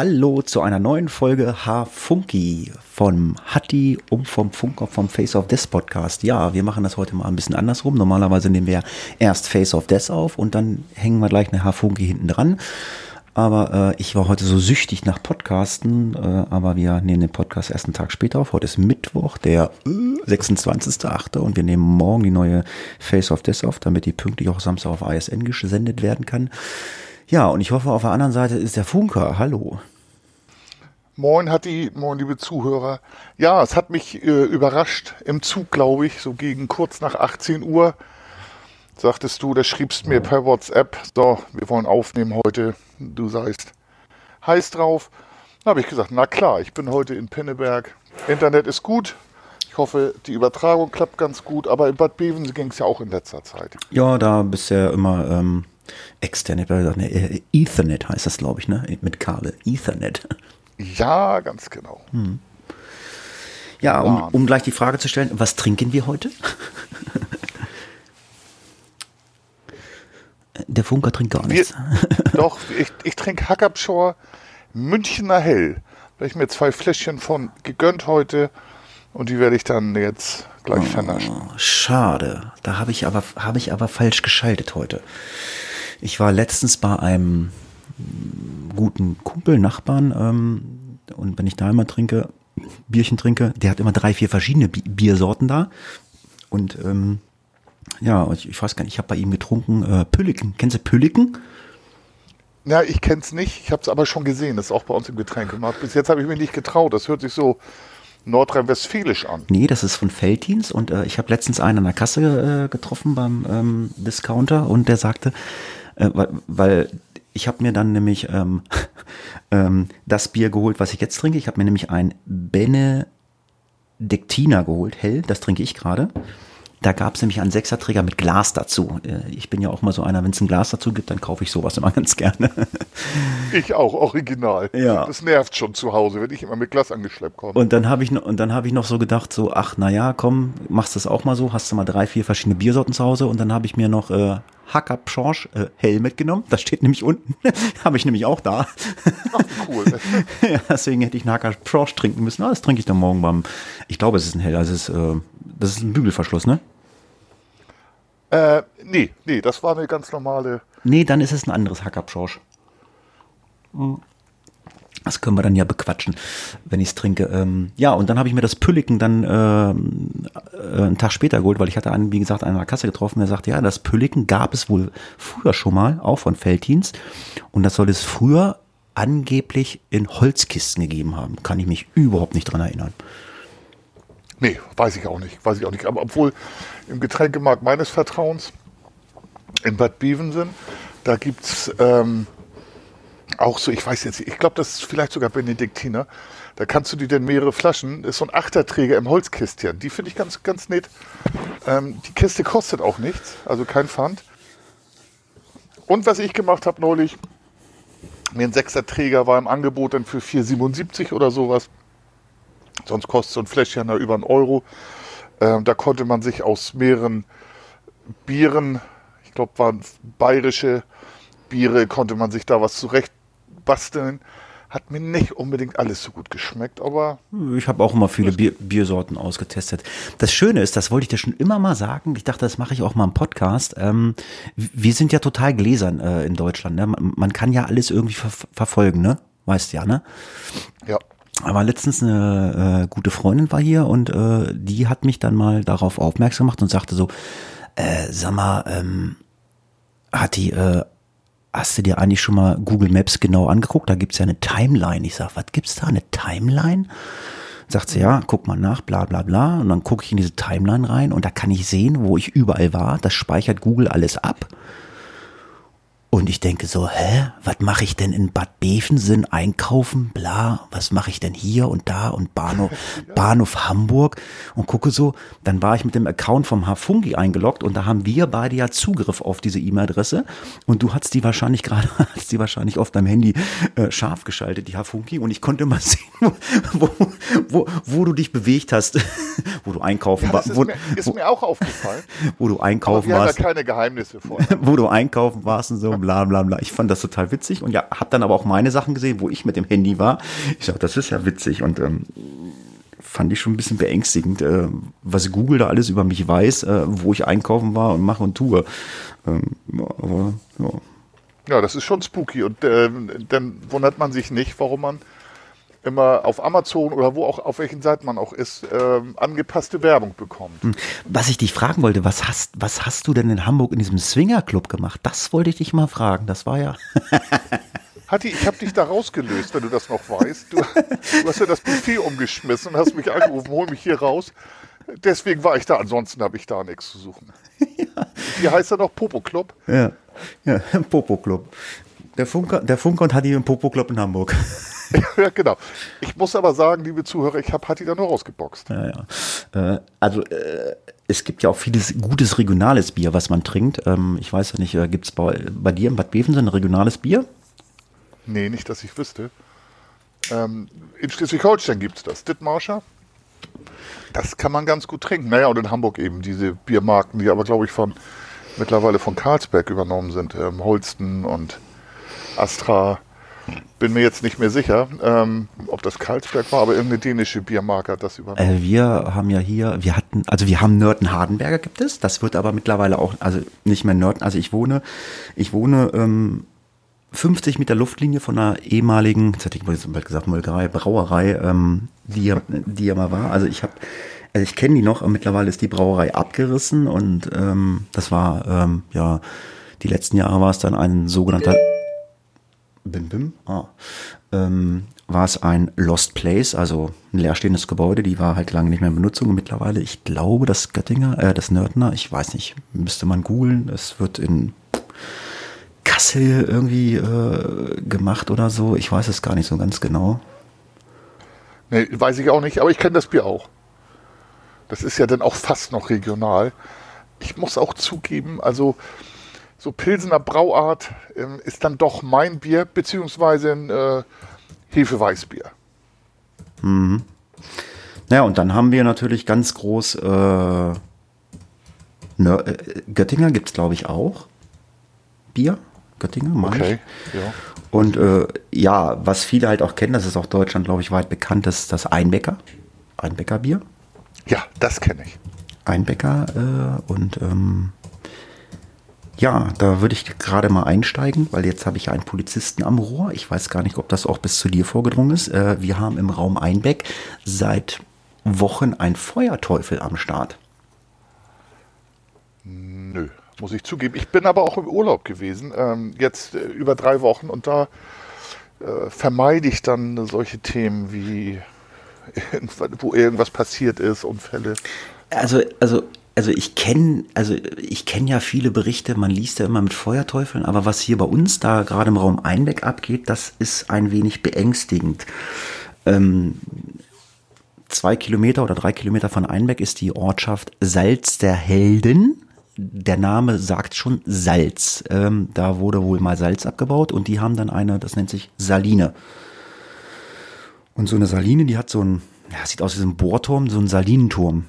Hallo zu einer neuen Folge H-Funky vom Hatti und vom Funker vom Face of Death Podcast. Ja, wir machen das heute mal ein bisschen andersrum. Normalerweise nehmen wir erst Face of Death auf und dann hängen wir gleich eine H-Funky hinten dran. Aber äh, ich war heute so süchtig nach Podcasten, äh, aber wir nehmen den Podcast erst einen Tag später auf. Heute ist Mittwoch, der äh, 26.8. und wir nehmen morgen die neue Face of Death auf, damit die pünktlich auch Samstag auf ISN gesendet werden kann. Ja, und ich hoffe, auf der anderen Seite ist der Funker. Hallo. Moin, Hatti, moin, liebe Zuhörer. Ja, es hat mich äh, überrascht im Zug, glaube ich, so gegen kurz nach 18 Uhr. Sagtest du, da schriebst mir per WhatsApp, so, wir wollen aufnehmen heute. Du seist heiß drauf. Da habe ich gesagt, na klar, ich bin heute in Pinneberg. Internet ist gut. Ich hoffe, die Übertragung klappt ganz gut, aber in Bad Bevensen ging es ja auch in letzter Zeit. Ja, da bist du ja immer ähm, externe, ne, Ethernet heißt das, glaube ich, ne? Mit Kabel. Ethernet. Ja, ganz genau. Hm. Ja, um, um gleich die Frage zu stellen, was trinken wir heute? Der Funker trinkt gar nichts. Wir, doch, ich, ich trinke Hackabschor Münchner Hell. Da habe ich mir zwei Fläschchen von gegönnt heute und die werde ich dann jetzt gleich oh, vernaschen. Schade. Da habe ich aber habe ich aber falsch geschaltet heute. Ich war letztens bei einem guten Kumpel, Nachbarn, ähm, und wenn ich da immer trinke, Bierchen trinke, der hat immer drei, vier verschiedene Biersorten da. Und ähm, ja, ich, ich weiß gar nicht, ich habe bei ihm getrunken äh, Pülliken. Kennst du Pülliken? Ja, ich kenn's nicht, ich habe es aber schon gesehen, das ist auch bei uns im Getränkemarkt. Bis jetzt habe ich mich nicht getraut, das hört sich so nordrhein-westfälisch an. Nee, das ist von Felddienst und äh, ich habe letztens einen an der Kasse äh, getroffen beim ähm, Discounter und der sagte, äh, weil, weil ich habe mir dann nämlich ähm, ähm, das Bier geholt, was ich jetzt trinke. Ich habe mir nämlich ein Benedictiner geholt, hell, das trinke ich gerade. Da gab es nämlich einen Sechserträger mit Glas dazu. Äh, ich bin ja auch mal so einer, wenn es ein Glas dazu gibt, dann kaufe ich sowas immer ganz gerne. Ich auch, original. Ja. Das nervt schon zu Hause, wenn ich immer mit Glas angeschleppt komme. Und dann habe ich, und dann hab ich noch so gedacht, so, ach, naja, komm, machst das auch mal so, hast du mal drei, vier verschiedene Biersorten zu Hause und dann habe ich mir noch äh, Hacker Schorsch äh, hell mitgenommen. Das steht nämlich unten. habe ich nämlich auch da. Ach, cool. ja, deswegen hätte ich einen Hacker Schorsch trinken müssen. Ah, das trinke ich dann morgen beim, ich glaube, es ist ein hell, also es ist, äh, das ist ein Bügelverschluss, ne? Äh, nee, nee, das war eine ganz normale. Nee, dann ist es ein anderes Hackabschorsch. Das können wir dann ja bequatschen, wenn ich es trinke. Ähm, ja, und dann habe ich mir das Pülliken dann äh, äh, einen Tag später geholt, weil ich hatte einen, wie gesagt, einen an der Kasse getroffen, der sagte, ja, das Pülliken gab es wohl früher schon mal, auch von Felddienst. Und das soll es früher angeblich in Holzkisten gegeben haben. Kann ich mich überhaupt nicht dran erinnern. Nee, weiß ich auch nicht. Weiß ich auch nicht. Aber obwohl im Getränkemarkt meines Vertrauens in Bad Bevensen, da gibt es ähm, auch so, ich weiß jetzt nicht, ich glaube, das ist vielleicht sogar Benediktiner. Da kannst du dir denn mehrere Flaschen, das ist so ein Achterträger im Holzkistchen. Die finde ich ganz, ganz nett. Ähm, die Kiste kostet auch nichts, also kein Pfand. Und was ich gemacht habe neulich, mir ein Sechserträger war im Angebot dann für 4,77 oder sowas. Sonst kostet so ein Fläschchen ja über einen Euro. Ähm, da konnte man sich aus mehreren Bieren, ich glaube, waren bayerische Biere, konnte man sich da was zurecht basteln. Hat mir nicht unbedingt alles so gut geschmeckt, aber. Ich habe auch immer viele Bier, Biersorten ausgetestet. Das Schöne ist, das wollte ich dir schon immer mal sagen. Ich dachte, das mache ich auch mal im Podcast. Ähm, wir sind ja total gläsern äh, in Deutschland. Ne? Man, man, kann ja alles irgendwie ver verfolgen, ne? Weißt ja, ne? Ja. Aber letztens eine äh, gute Freundin war hier und äh, die hat mich dann mal darauf aufmerksam gemacht und sagte so, äh, sag mal, ähm, hat die, äh, hast du dir eigentlich schon mal Google Maps genau angeguckt? Da gibt's ja eine Timeline. Ich sag, was gibt's da? Eine Timeline? Sagt sie, ja, guck mal nach, bla bla bla. Und dann gucke ich in diese Timeline rein und da kann ich sehen, wo ich überall war. Das speichert Google alles ab. Und ich denke so, hä, was mache ich denn in Bad Bevensen einkaufen, bla, was mache ich denn hier und da und Bahnhof, Bahnhof Hamburg und gucke so, dann war ich mit dem Account vom Hafungi eingeloggt und da haben wir beide ja Zugriff auf diese E-Mail-Adresse und du hast die wahrscheinlich gerade, hast die wahrscheinlich auf deinem Handy äh, scharf geschaltet, die Hafungi und ich konnte mal sehen, wo, wo, wo, wo du dich bewegt hast, wo du einkaufen Ja, warst. ist, Wo, mir, ist mir auch aufgefallen. wo du einkaufen warst. keine Geheimnisse vor. wo du einkaufen warst und so, bla bla bla. Ich fand das total witzig und ja, hab dann aber auch meine Sachen gesehen, wo ich mit dem Handy war. Ich sag, das ist ja witzig und ähm, fand ich schon ein bisschen beängstigend, äh, was Google da alles über mich weiß, äh, wo ich einkaufen war und mache und tue. Ähm, ja, aber ja. Ja, das ist schon spooky. Und äh, dann wundert man sich nicht, warum man immer auf Amazon oder wo auch, auf welchen Seiten man auch ist, ähm, angepasste Werbung bekommt. Was ich dich fragen wollte, was hast, was hast du denn in Hamburg in diesem Swingerclub gemacht? Das wollte ich dich mal fragen. Das war ja. Hatti, ich habe dich da rausgelöst, wenn du das noch weißt. Du, du hast ja das Buffet umgeschmissen und hast mich angerufen, hol mich hier raus. Deswegen war ich da, ansonsten habe ich da nichts zu suchen. Wie heißt er noch? Popo Club? Ja, ja Popo Club. Der Funker, der Funker und Hadi im Popo Club in Hamburg. ja, genau. Ich muss aber sagen, liebe Zuhörer, ich habe Hatti da nur rausgeboxt. Ja, ja. Äh, also äh, es gibt ja auch vieles gutes regionales Bier, was man trinkt. Ähm, ich weiß ja nicht, äh, gibt es bei, bei dir in Bad Bevensen ein regionales Bier? Nee, nicht, dass ich wüsste. Ähm, in Schleswig-Holstein gibt es das. Dittmarscher. Das kann man ganz gut trinken. Naja, und in Hamburg eben diese Biermarken, die aber, glaube ich, von mittlerweile von Carlsberg übernommen sind. Ähm, Holsten und Astra. Bin mir jetzt nicht mehr sicher, ähm, ob das Carlsberg war, aber irgendeine dänische Biermarke hat das übernommen. Äh, wir haben ja hier, wir hatten, also wir haben Nörten-Hardenberger gibt es. Das wird aber mittlerweile auch, also nicht mehr Nörten. Also ich wohne, ich wohne ähm, 50 Meter Luftlinie von einer ehemaligen, jetzt hätte ich mal gesagt, Molkerei, Brauerei, ähm, die, ja- die mal war. Also ich habe, also ich kenne die noch, mittlerweile ist die Brauerei abgerissen und ähm, das war, ähm, ja, die letzten Jahre war es dann ein sogenannter Bim Bim, ah, ähm, war es ein Lost Place, also ein leerstehendes Gebäude, die war halt lange nicht mehr in Benutzung mittlerweile, ich glaube, das Göttinger, äh, das Nördner, ich weiß nicht, müsste man googeln, es wird in Kassel irgendwie äh, gemacht oder so, ich weiß es gar nicht so ganz genau. Nee, weiß ich auch nicht, aber ich kenne das Bier auch. Das ist ja dann auch fast noch regional. Ich muss auch zugeben, also so Pilsener Brauart ähm, ist dann doch mein Bier, beziehungsweise ein äh, Hefeweißbier. Naja, und dann haben wir natürlich ganz groß äh, Nör äh, Göttinger gibt es, glaube ich, auch. Bier, Göttinger, meine. Okay, ja. Und äh, ja, was viele halt auch kennen, das ist auch Deutschland, glaube ich, weit bekannt, das ist das Einbecker. Einbeckerbier. Ja, das kenne ich. Einbecker äh, und ähm, ja, da würde ich gerade mal einsteigen, weil jetzt habe ich ja einen Polizisten am Rohr. Ich weiß gar nicht, ob das auch bis zu dir vorgedrungen ist. Äh, wir haben im Raum Einbeck seit Wochen ein Feuerteufel am Start. Nö, muss ich zugeben. Ich bin aber auch im Urlaub gewesen, ähm, jetzt äh, über drei Wochen und da äh, vermeide ich dann solche Themen wie irgendwas- wo irgendwas passiert ist, Unfälle. Also, also, also ich kenne, also ich kenne ja viele Berichte, man liest ja immer mit Feuerteufeln, aber was hier bei uns da gerade im Raum Einbeck abgeht, das ist ein wenig beängstigend. Ähm, zwei Kilometer oder drei Kilometer von Einbeck ist die Ortschaft Salz der Helden. Der Name sagt schon Salz. Ähm, da wurde wohl mal Salz abgebaut und die haben dann eine, das nennt sich Saline. Und so eine Saline, die hat so ein, ja, sieht aus wie so ein Bohrturm, so ein Salinenturm.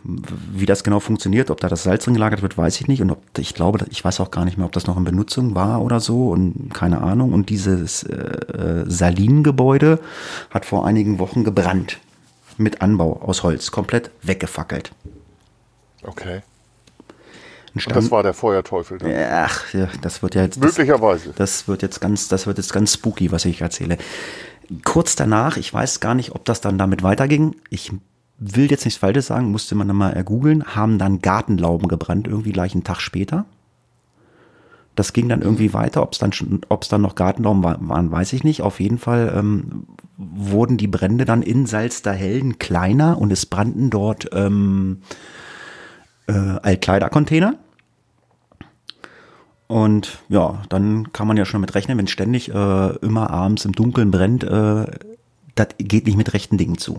Wie das genau funktioniert, ob da das Salz drin gelagert wird, weiß ich nicht. Und ob, ich glaube, ich weiß auch gar nicht mehr, ob das noch in Benutzung war oder so und keine Ahnung. Und dieses äh, äh, Salinengebäude hat vor einigen Wochen gebrannt. Mit Anbau aus Holz. Komplett weggefackelt. Okay. Stamm- das war der Feuerteufel. Dann. Ach, ja, das wird ja jetzt. Das, Möglicherweise. das wird jetzt ganz, das wird jetzt ganz spooky, was ich erzähle. Kurz danach, ich weiß gar nicht, ob das dann damit weiterging. Ich will jetzt nichts Falsches sagen, musste man dann mal ergoogeln, haben dann Gartenlauben gebrannt, irgendwie gleich einen Tag später. Das ging dann irgendwie weiter, ob es dann schon, ob es dann noch Gartenlauben wa- waren, weiß ich nicht. Auf jeden Fall ähm, wurden die Brände dann in Salzderhelden kleiner und es brannten dort ähm, äh, Altkleidercontainer. Und ja, dann kann man ja schon damit rechnen, wenn ständig äh, immer abends im Dunkeln brennt, äh, das geht nicht mit rechten Dingen zu.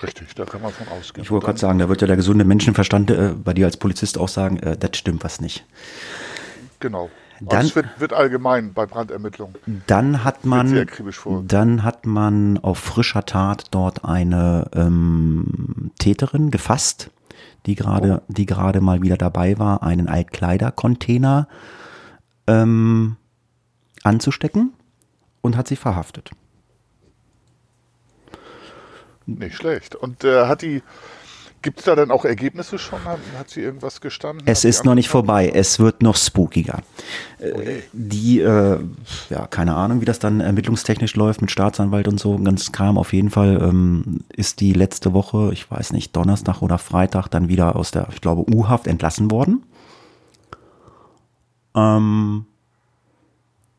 Richtig, da kann man von ausgehen. Ich wollte gerade sagen, da wird ja der gesunde Menschenverstand äh, bei dir als Polizist auch sagen, äh, das stimmt was nicht. Genau. Dann- es wird, wird allgemein bei Brandermittlungen. Dann hat man, sehr akribisch vor. dann hat man auf frischer Tat dort eine ähm, Täterin gefasst, die gerade, die gerade mal wieder dabei war, einen Altkleidercontainer ähm, anzustecken und hat sie verhaftet. Nicht schlecht. Und äh, hat die, gibt es da dann auch Ergebnisse schon? Hat, sie irgendwas gestanden? Es ist noch nicht vorbei, es wird noch spookiger. Oh je. Die, äh, ja, keine Ahnung, wie das dann ermittlungstechnisch läuft mit Staatsanwalt und so, ganz kam auf jeden Fall, ähm, ist die letzte Woche, ich weiß nicht, Donnerstag oder Freitag dann wieder aus der, ich glaube, U-Haft entlassen worden. Ähm,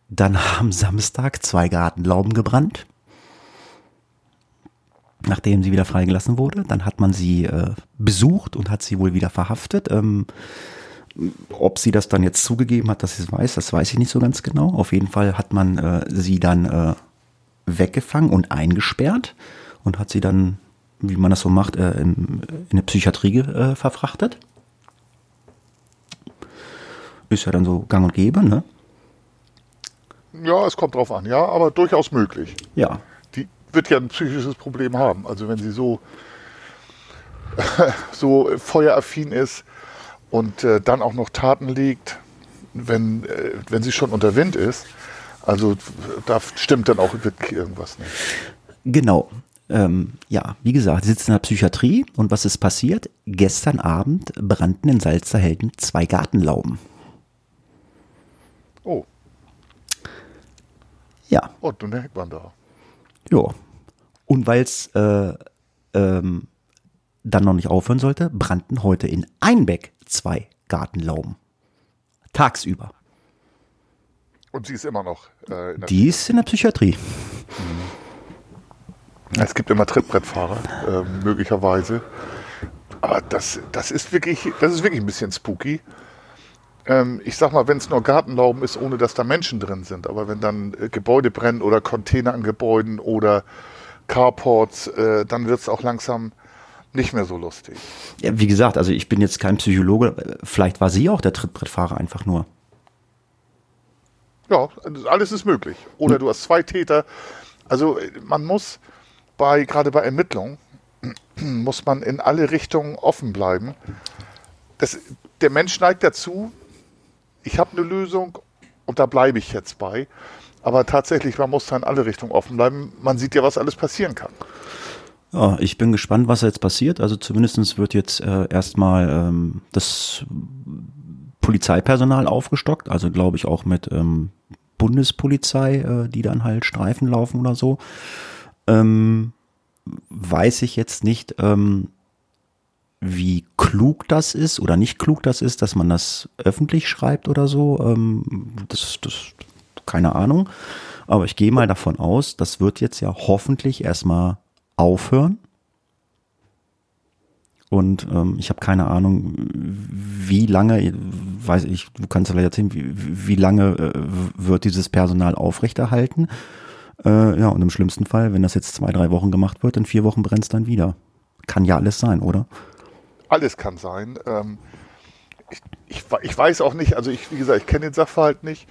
dann am Samstag zwei Gartenlauben gebrannt. Nachdem sie wieder freigelassen wurde, dann hat man sie äh, besucht und hat sie wohl wieder verhaftet. Ähm, ob sie das dann jetzt zugegeben hat, dass sie es weiß, das weiß ich nicht so ganz genau. Auf jeden Fall hat man äh, sie dann äh, weggefangen und eingesperrt und hat sie dann, wie man das so macht, äh, in, in eine Psychiatrie äh, verfrachtet. Ist ja dann so gang und gäbe, ne? Ja, es kommt drauf an, ja, aber durchaus möglich. Ja. Wird ja ein psychisches Problem haben. Also wenn sie so, so feueraffin ist und äh, dann auch noch Taten legt, wenn, äh, wenn sie schon unter Wind ist, also da stimmt dann auch wirklich irgendwas nicht. Genau. Ähm, ja, wie gesagt, sie sitzt in der Psychiatrie und was ist passiert? Gestern Abend brannten in Salzerhelden zwei Gartenlauben. Oh, Ja, und nun hängt man da. Ja. Und weil es äh, ähm, dann noch nicht aufhören sollte, brannten heute in Einbeck zwei Gartenlauben. Tagsüber. Und sie ist immer noch äh, in der Die ist in der Psychiatrie. Es gibt immer Trittbrettfahrer, äh, möglicherweise. Aber das, das, ist wirklich, das ist wirklich ein bisschen spooky. Ähm, ich sag mal, wenn es nur Gartenlauben ist, ohne dass da Menschen drin sind. Aber wenn dann äh, Gebäude brennen oder Container an Gebäuden oder Carports, äh, dann wird es auch langsam nicht mehr so lustig. Ja, wie gesagt, also ich bin jetzt kein Psychologe. Vielleicht war sie auch der Trittbrettfahrer einfach nur. Ja, alles ist möglich. Oder du hast zwei Täter. Also man muss bei, gerade bei Ermittlungen, muss man in alle Richtungen offen bleiben. Das, der Mensch neigt dazu, ich habe eine Lösung und da bleibe ich jetzt bei. Aber tatsächlich, man muss da in alle Richtungen offen bleiben. Man sieht ja, was alles passieren kann. Ja, ich bin gespannt, was jetzt passiert. Also zumindest wird jetzt äh, erstmal ähm, das Polizeipersonal aufgestockt. Also glaube ich auch mit ähm, Bundespolizei, äh, die dann halt Streifen laufen oder so. Ähm, weiß ich jetzt nicht, ähm, wie klug das ist oder nicht klug das ist, dass man das öffentlich schreibt oder so. Ähm, das, das, keine Ahnung. Aber ich gehe mal davon aus, das wird jetzt ja hoffentlich erstmal aufhören. Und ähm, ich habe keine Ahnung, wie lange, weiß ich, du kannst vielleicht erzählen, wie, wie lange äh, wird dieses Personal aufrechterhalten. Äh, ja, und im schlimmsten Fall, wenn das jetzt zwei, drei Wochen gemacht wird, in vier Wochen brennt es dann wieder. Kann ja alles sein, oder? Alles kann sein. Ähm, ich, ich, ich weiß auch nicht, also ich, wie gesagt, ich kenne den Sachverhalt nicht.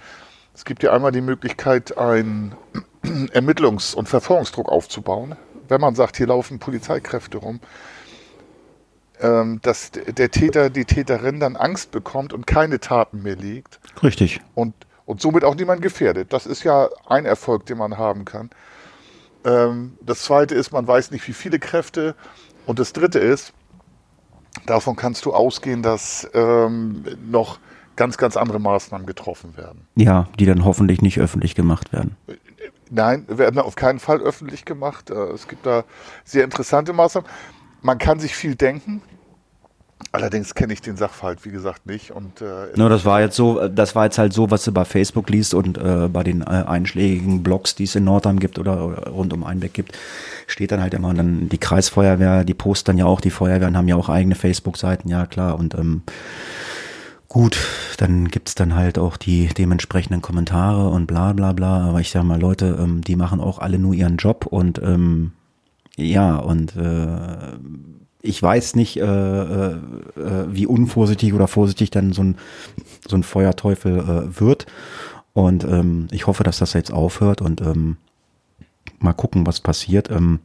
Es gibt ja einmal die Möglichkeit, einen Ermittlungs- und Verfolgungsdruck aufzubauen. Wenn man sagt, hier laufen Polizeikräfte rum, ähm, dass der Täter, die Täterin dann Angst bekommt und keine Taten mehr legt Richtig. und, und somit auch niemand gefährdet. Das ist ja ein Erfolg, den man haben kann. Ähm, das zweite ist, man weiß nicht, wie viele Kräfte. Und das dritte ist, davon kannst du ausgehen, dass ähm, noch ganz, ganz andere Maßnahmen getroffen werden. Ja, die dann hoffentlich nicht öffentlich gemacht werden. Nein, werden auf keinen Fall öffentlich gemacht. Äh, Es gibt da sehr interessante Maßnahmen. Man kann sich viel denken. Allerdings kenne ich den Sachverhalt, wie gesagt, nicht. Und äh, No, das war jetzt so, das war jetzt halt so, was du bei Facebook liest und äh, bei den äh, einschlägigen Blogs, die es in Nordheim gibt oder, oder rund um Einbeck gibt, steht dann halt immer dann die Kreisfeuerwehr, die posten dann ja auch, die Feuerwehren haben ja auch eigene Facebook-Seiten, ja klar. Und ähm, gut, dann gibt's dann halt auch die dementsprechenden Kommentare und bla bla bla. Aber ich sag mal, Leute, ähm, die machen auch alle nur ihren Job und ähm, ja, und äh, ich weiß nicht, äh, äh, äh, wie unvorsichtig oder vorsichtig dann so ein, so ein Feuerteufel äh, wird. Und ähm, ich hoffe, dass das jetzt aufhört und ähm, mal gucken, was passiert. Ähm,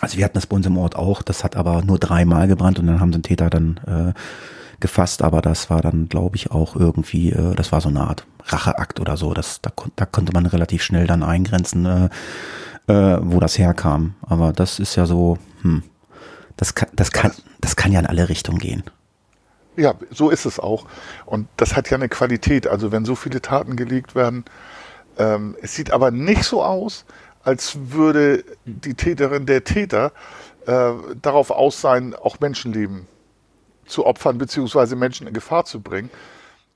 Also wir hatten das bei uns im Ort auch, das hat aber nur dreimal gebrannt und dann haben sie den Täter dann äh, gefasst, aber das war dann, glaube ich, auch irgendwie, äh, das war so eine Art Racheakt oder so. Das, da, da konnte man relativ schnell dann eingrenzen, äh, äh, wo das herkam. Aber das ist ja so, hm, das kann, das kann, das kann ja in alle Richtungen gehen. Ja, so ist es auch. Und das hat ja eine Qualität. Also wenn so viele Taten gelegt werden, ähm, es sieht aber nicht so aus, als würde die Täterin, der Täter, äh, darauf aus sein, auch Menschenleben zu opfern, beziehungsweise Menschen in Gefahr zu bringen.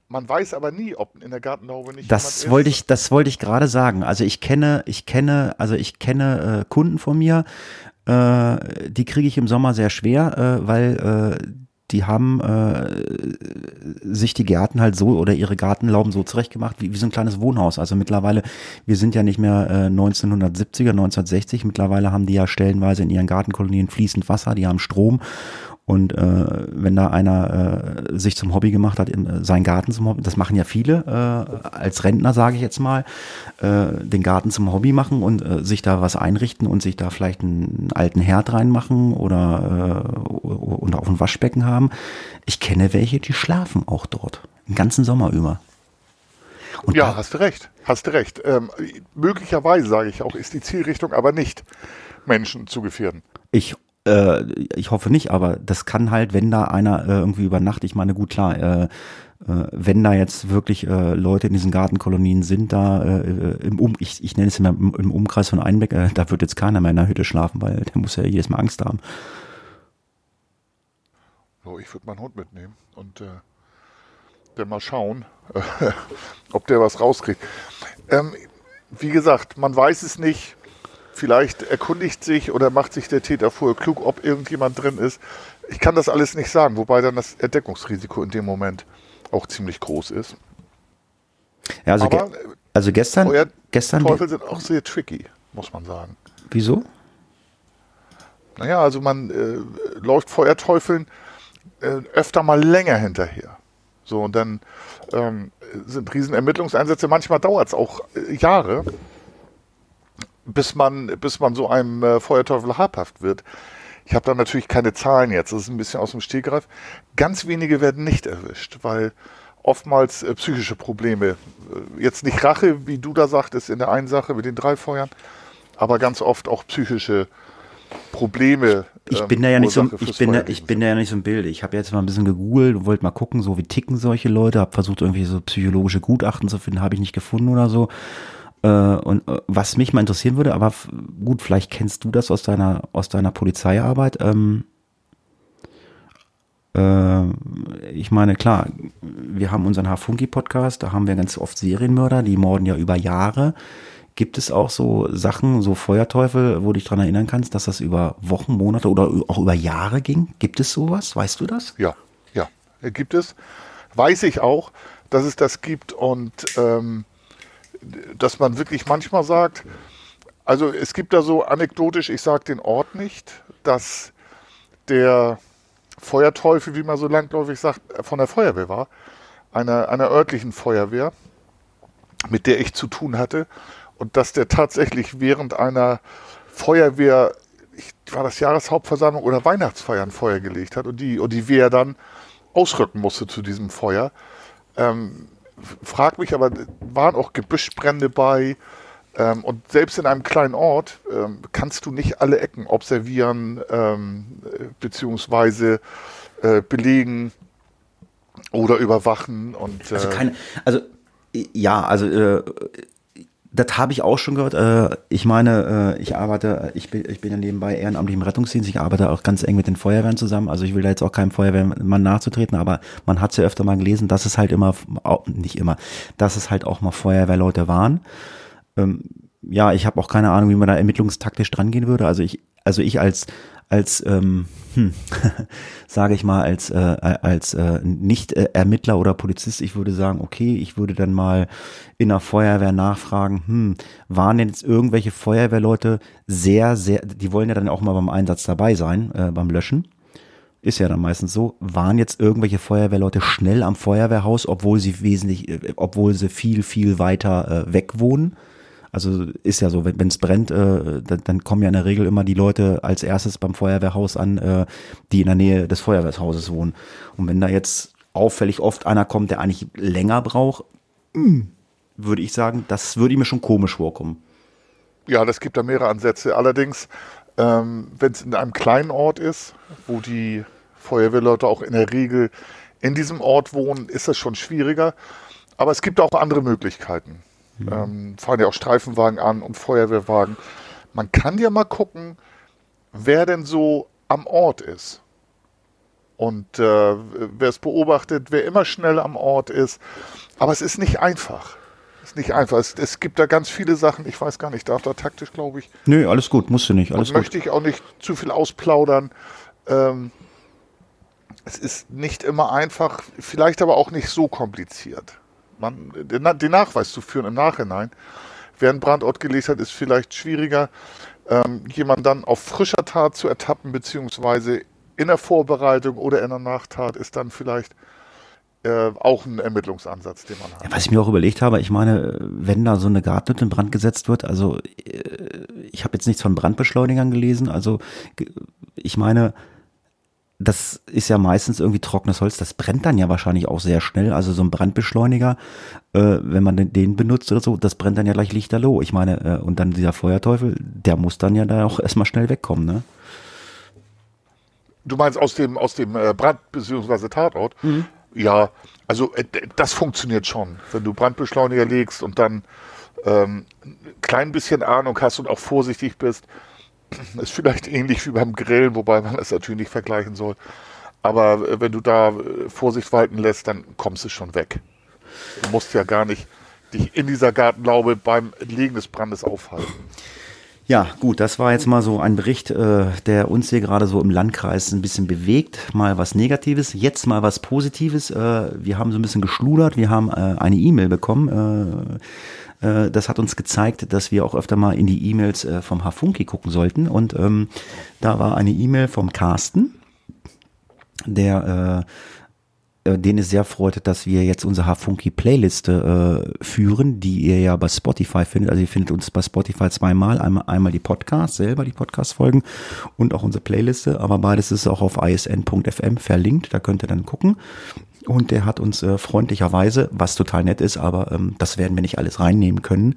Man weiß aber nie, ob in der Gartenlaube nicht das wollte ich das wollte ich gerade sagen also ich kenne ich kenne also ich kenne äh, Kunden von mir äh, die kriege ich im Sommer sehr schwer äh, weil äh, die haben äh, sich die Gärten halt so oder ihre Gartenlauben so zurechtgemacht wie, wie so ein kleines Wohnhaus. Also mittlerweile, wir sind ja nicht mehr äh, 1970er, 1960, mittlerweile haben die ja stellenweise in ihren Gartenkolonien fließend Wasser, die haben Strom und äh, wenn da einer äh, sich zum Hobby gemacht hat, in, äh, seinen Garten zum Hobby, das machen ja viele äh, als Rentner, sage ich jetzt mal, äh, den Garten zum Hobby machen und äh, sich da was einrichten und sich da vielleicht einen alten Herd reinmachen oder äh, und auch ein Waschbecken haben. Ich kenne welche, die schlafen auch dort, den ganzen Sommer über. Und ja, hast du recht, hast du recht. Ähm, möglicherweise, sage ich auch, ist die Zielrichtung aber nicht, Menschen zu gefährden. Ich äh, ich hoffe nicht, aber das kann halt, wenn da einer äh, irgendwie über Nacht, ich meine, gut, klar, äh, äh, wenn da jetzt wirklich äh, Leute in diesen Gartenkolonien sind, da äh, im um, ich, ich nenne es immer im, Umkreis von Einbeck, da wird jetzt keiner mehr in der Hütte schlafen, weil der muss ja jedes Mal Angst haben. So, ich würde meinen Hund mitnehmen und dann mal schauen, ob der was rauskriegt. Ähm, wie gesagt, man weiß es nicht. Vielleicht erkundigt sich oder macht sich der Täter vorher klug, ob irgendjemand drin ist. Ich kann das alles nicht sagen, wobei dann das Entdeckungsrisiko in dem Moment auch ziemlich groß ist. Ja, also, Aber, ge also gestern, gestern. Teufel sind auch sehr tricky, muss man sagen. Wieso? Naja, also man äh, läuft Feuerteufeln äh, öfter mal länger hinterher. So, und dann ähm, sind Riesenermittlungseinsätze. Manchmal dauert es auch äh, Jahre bis man, bis man so einem äh, Feuerteufel habhaft wird. Ich habe da natürlich keine Zahlen jetzt, das ist ein bisschen aus dem Stegreif. Ganz wenige werden nicht erwischt, weil oftmals äh, psychische Probleme, äh, jetzt nicht Rache, wie du da sagtest, in der einen Sache mit den drei Feuern, aber ganz oft auch psychische Probleme. Ich ähm, bin da ja nicht so, ich bin da, ich bin da ja nicht so ein Bild. Ich habe jetzt mal ein bisschen gegoogelt und wollte mal gucken, so wie ticken solche Leute, habe versucht irgendwie so psychologische Gutachten zu finden, habe ich nicht gefunden oder so. Äh, und äh, was mich mal interessieren würde, aber gut, vielleicht kennst du das aus deiner, aus deiner Polizeiarbeit. Ähm, äh, ich meine, klar, wir haben unseren Hafunki-Podcast, da haben wir ganz oft Serienmörder, die morden ja über Jahre. Gibt es auch so Sachen, so Feuerteufel, wo du dich dran erinnern kannst, dass das über Wochen, Monate oder auch über Jahre ging? Gibt es sowas? Weißt du das? Ja, ja, gibt es. Weiß ich auch, dass es das gibt und ähm, dass man wirklich manchmal sagt, also es gibt da so anekdotisch, ich sage den Ort nicht, dass der Feuerteufel, wie man so langläufig sagt, von der Feuerwehr war, einer, einer örtlichen Feuerwehr, mit der ich zu tun hatte, und dass der tatsächlich während einer Feuerwehr, ich, war das Jahreshauptversammlung oder Weihnachtsfeiern Feuer gelegt hat und die, und die Wehr dann ausrücken musste zu diesem Feuer. Ähm, frag mich aber, waren auch Gebüschbrände bei. Ähm, und selbst in einem kleinen Ort ähm, kannst du nicht alle Ecken observieren ähm, beziehungsweise äh, belegen oder überwachen. Und, äh, also keine, also ja, also äh, das habe ich auch schon gehört. Äh, ich meine, äh, ich arbeite, ich bin, ich bin ja nebenbei ehrenamtlich im Rettungsdienst. Ich arbeite auch ganz eng mit den Feuerwehren zusammen. Also ich will da jetzt auch keinem Feuerwehrmann nachzutreten, aber man hat es ja öfter mal gelesen, dass es halt immer, nicht immer, dass es halt auch mal Feuerwehrleute waren. Ähm, ja, ich habe auch keine Ahnung, wie man da ermittlungstaktisch drangehen würde. Also ich, also ich als als ähm, hm, sage ich mal als äh, als äh, nicht äh, oder Polizist, ich würde sagen, okay, ich würde dann mal in der Feuerwehr nachfragen, hm, waren denn jetzt irgendwelche Feuerwehrleute sehr sehr, die wollen ja dann auch mal beim Einsatz dabei sein, äh, beim Löschen. Ist ja dann meistens so, waren jetzt irgendwelche Feuerwehrleute schnell am Feuerwehrhaus, obwohl sie wesentlich, äh, obwohl sie viel, viel weiter äh, weg wohnen? Also ist ja so, wenn es brennt, äh, dann, dann, kommen ja in der Regel immer die Leute als erstes beim Feuerwehrhaus an, äh, die in der Nähe des Feuerwehrhauses wohnen. Und wenn da jetzt auffällig oft einer kommt, der eigentlich länger braucht, mm, würde ich sagen, das würde mir schon komisch vorkommen. Ja, das gibt da mehrere Ansätze. Allerdings, ähm, wenn es in einem kleinen Ort ist, wo die Feuerwehrleute auch in der Regel in diesem Ort wohnen, ist das schon schwieriger. Aber es gibt auch andere Möglichkeiten. Mhm. Ähm, fahren ja auch Streifenwagen an und Feuerwehrwagen. Man kann ja mal gucken, wer denn so am Ort ist. Und äh, wer es beobachtet, wer immer schnell am Ort ist. Aber es ist nicht einfach. Es ist nicht einfach. Es, es, gibt da ganz viele Sachen. Ich weiß gar nicht, darf da taktisch, glaube ich. Nö, alles gut, musst du nicht. Alles und möchte ich auch nicht zu viel ausplaudern. Ähm, es ist nicht immer einfach, vielleicht aber auch nicht so kompliziert. Man, den, Nachweis zu führen im Nachhinein, wer einen Brandort gelesen hat, ist vielleicht schwieriger. Ähm, jemand dann auf frischer Tat zu ertappen, beziehungsweise in der Vorbereitung oder in der Nachtat, ist dann vielleicht äh, auch ein Ermittlungsansatz, den man hat. Ja, was ich mir auch überlegt habe, ich meine, wenn da so eine Gartenhütte in Brand gesetzt wird, also äh, ich habe jetzt nichts von Brandbeschleunigern gelesen, also ich meine, das ist ja meistens irgendwie trockenes Holz, das brennt dann ja wahrscheinlich auch sehr schnell. Also so ein Brandbeschleuniger, äh, wenn man den, benutzt oder so, das brennt dann ja gleich lichterloh. Ich meine, äh, und dann dieser Feuerteufel, der muss dann ja da auch erstmal schnell wegkommen, ne? Du meinst aus dem, aus dem äh, Brand- bzw. Tatort? Mhm. Ja, also äh, das funktioniert schon. Wenn du Brandbeschleuniger legst und dann ähm, ein klein bisschen Ahnung hast und auch vorsichtig bist, ist vielleicht ähnlich wie beim Grillen, wobei man das natürlich nicht vergleichen soll. Aber äh, wenn du da äh, Vorsicht walten lässt, dann kommst du schon weg. Du musst ja gar nicht dich in dieser Gartenlaube beim Legen des Brandes aufhalten. Ja, gut, das war jetzt mal so ein Bericht, äh, der uns hier gerade so im Landkreis ein bisschen bewegt. Mal was Negatives, jetzt mal was Positives. Äh, wir haben so ein bisschen geschludert, wir haben äh, eine E-Mail bekommen äh, das hat uns gezeigt, dass wir auch öfter mal in die E-Mails äh, vom Hafunki gucken sollten. Und ähm, da war eine E-Mail vom Carsten, der äh, den es sehr freut, dass wir jetzt unsere Hafunki Playliste äh, führen, die ihr ja bei Spotify findet. Also ihr findet uns bei Spotify zweimal, einmal, einmal die Podcasts selber, die Podcast-Folgen und auch unsere Playliste, aber beides ist auch auf isn.fm verlinkt, da könnt ihr dann gucken. Und der hat uns äh, freundlicherweise, was total nett ist, aber ähm, das werden wir nicht alles reinnehmen können,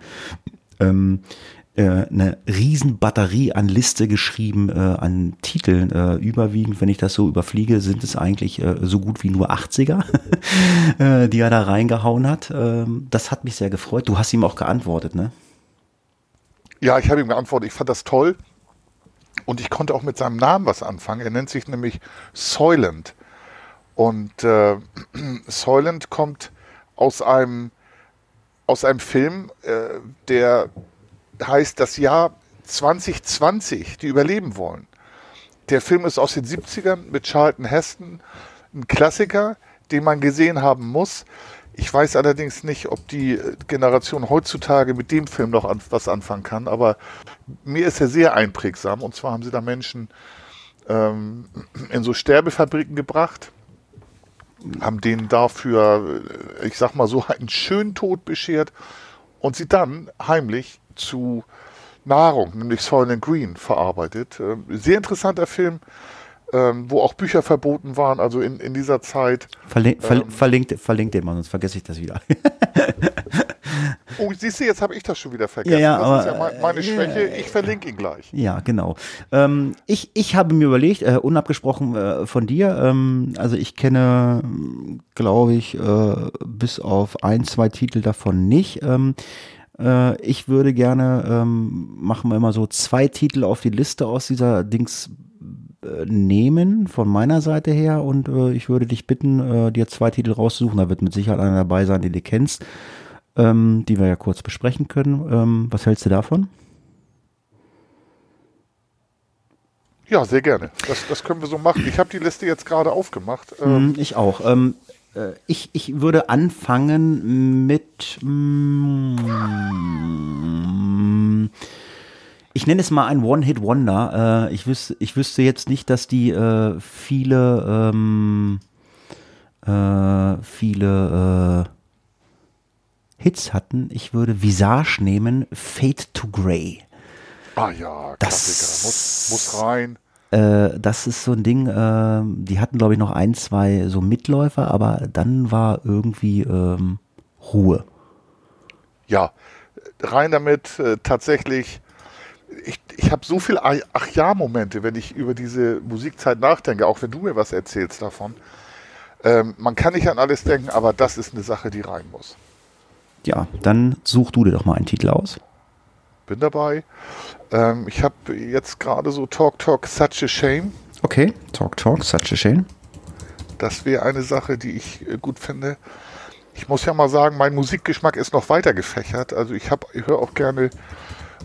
ähm, äh, eine riesen Batterie an Liste geschrieben, äh, an Titeln. Äh, überwiegend, wenn ich das so überfliege, sind es eigentlich äh, so gut wie nur 80er, äh, die er da reingehauen hat. Ähm, das hat mich sehr gefreut. Du hast ihm auch geantwortet, ne? Ja, ich habe ihm geantwortet. Ich fand das toll. Und ich konnte auch mit seinem Namen was anfangen. Er nennt sich nämlich Soylent. Und äh, Soylent kommt aus einem, aus einem Film, äh, der heißt Das Jahr 2020, die überleben wollen. Der Film ist aus den 70ern mit Charlton Heston, ein Klassiker, den man gesehen haben muss. Ich weiß allerdings nicht, ob die Generation heutzutage mit dem Film noch was anfangen kann, aber mir ist er sehr einprägsam. Und zwar haben sie da Menschen ähm, in so Sterbefabriken gebracht haben denen dafür, äh, ich sag mal so, einen schönen Tod beschert und sie dann heimlich zu Nahrung, nämlich Soylent Green, verarbeitet. Ähm, sehr interessanter Film, ähm, wo auch Bücher verboten waren, also in, in dieser Zeit. Verlink, ähm, verlinkt, verlinkt den mal, sonst vergesse ich das wieder. Oh, siehst du, jetzt habe ich das schon wieder vergessen. Ja, ja, das aber, ist ja meine Schwäche. Ich verlinke ihn gleich. Ja, genau. Ähm, ich, ich habe mir überlegt, äh, unabgesprochen äh, von dir, ähm, also ich kenne, glaube ich, äh, bis auf ein, zwei Titel davon nicht. Äh, ich würde gerne, ähm, machen wir immer so zwei Titel auf die Liste aus dieser Dings äh, nehmen von meiner Seite her und äh, ich würde dich bitten, äh, dir zwei Titel rauszusuchen. Da wird mit Sicherheit einer dabei sein, den du kennst ähm, die wir ja kurz besprechen können. Ähm, was hältst du davon? Ja, sehr gerne. Das, das können wir so machen. Ich habe die Liste jetzt gerade aufgemacht. Ähm, mhm, ich auch. Ähm, äh, ich, ich würde anfangen mit. Mm, ich nenne es mal ein One-Hit-Wonder. Äh, ich, wüs ich wüsste jetzt nicht, dass die äh, viele, ähm, äh, viele äh, Hits hatten. Ich würde Visage nehmen, Fade to Grey. Ah ja, Das-. Muss, muss rein. Äh, das ist so ein Ding, äh, die hatten, glaube ich, noch ein, zwei so Mitläufer, aber dann war irgendwie ähm, Ruhe. Ja, rein damit. Äh, tatsächlich, ich, ich habe so viele Ach- Ach-Ja-Momente, wenn ich über diese Musikzeit nachdenke, auch wenn du mir was erzählst davon. Ähm, man kann nicht an alles denken, aber das ist eine Sache, die rein muss. Ja, dann such du dir doch mal einen Titel aus. Bin dabei. Ähm, ich habe jetzt gerade so Talk Talk Such a Shame. Okay, Talk Talk, such a shame. Das wäre eine Sache, die ich äh, gut finde. Ich muss ja mal sagen, mein Musikgeschmack ist noch weiter gefächert. Also ich ich höre auch gerne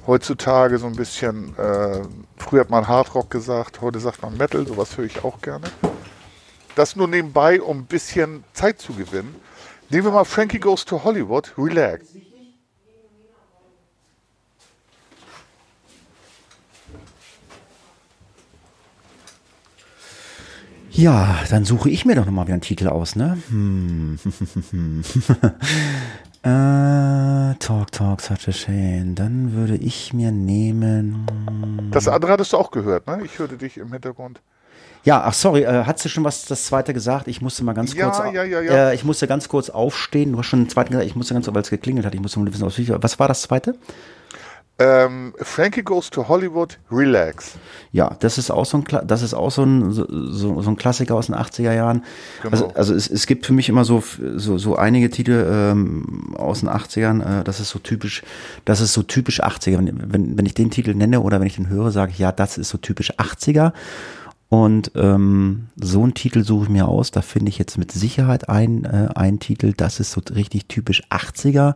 heutzutage so ein bisschen, äh, früher hat man Hardrock gesagt, heute sagt man Metal, sowas höre ich auch gerne. Das nur nebenbei, um ein bisschen Zeit zu gewinnen. Nehmen wir mal Frankie Goes to Hollywood, Relax. Ja, dann suche ich mir doch nochmal wieder einen Titel aus, ne? Hm. äh, talk, talk, such a shame. Dann würde ich mir nehmen. Das andere hattest du auch gehört, ne? Ich hörte dich im Hintergrund. Ja, ach sorry, äh, hast du schon was das zweite gesagt? Ich musste mal ganz Ja, kurz. ja, ja, ja. Äh, ich musste ganz kurz aufstehen. Du hast schon den zweiten gesagt. Ich musste ganz, weil es geklingelt hat. Ich musste mal wissen, was war das zweite? Ähm, Frankie Goes to Hollywood, Relax. Ja, das ist auch so ein, Kla- das ist auch so ein, so, so, ein Klassiker aus den 80er Jahren. Genau. Also, also es, es gibt für mich immer so, so, so einige Titel ähm, aus den 80ern, äh, das ist so typisch, das ist so typisch 80er. Wenn, wenn, wenn ich den Titel nenne oder wenn ich den höre, sage ich, ja, das ist so typisch 80er. Und ähm, so einen Titel suche ich mir aus. Da finde ich jetzt mit Sicherheit ein, äh, einen Titel, das ist so richtig typisch 80er.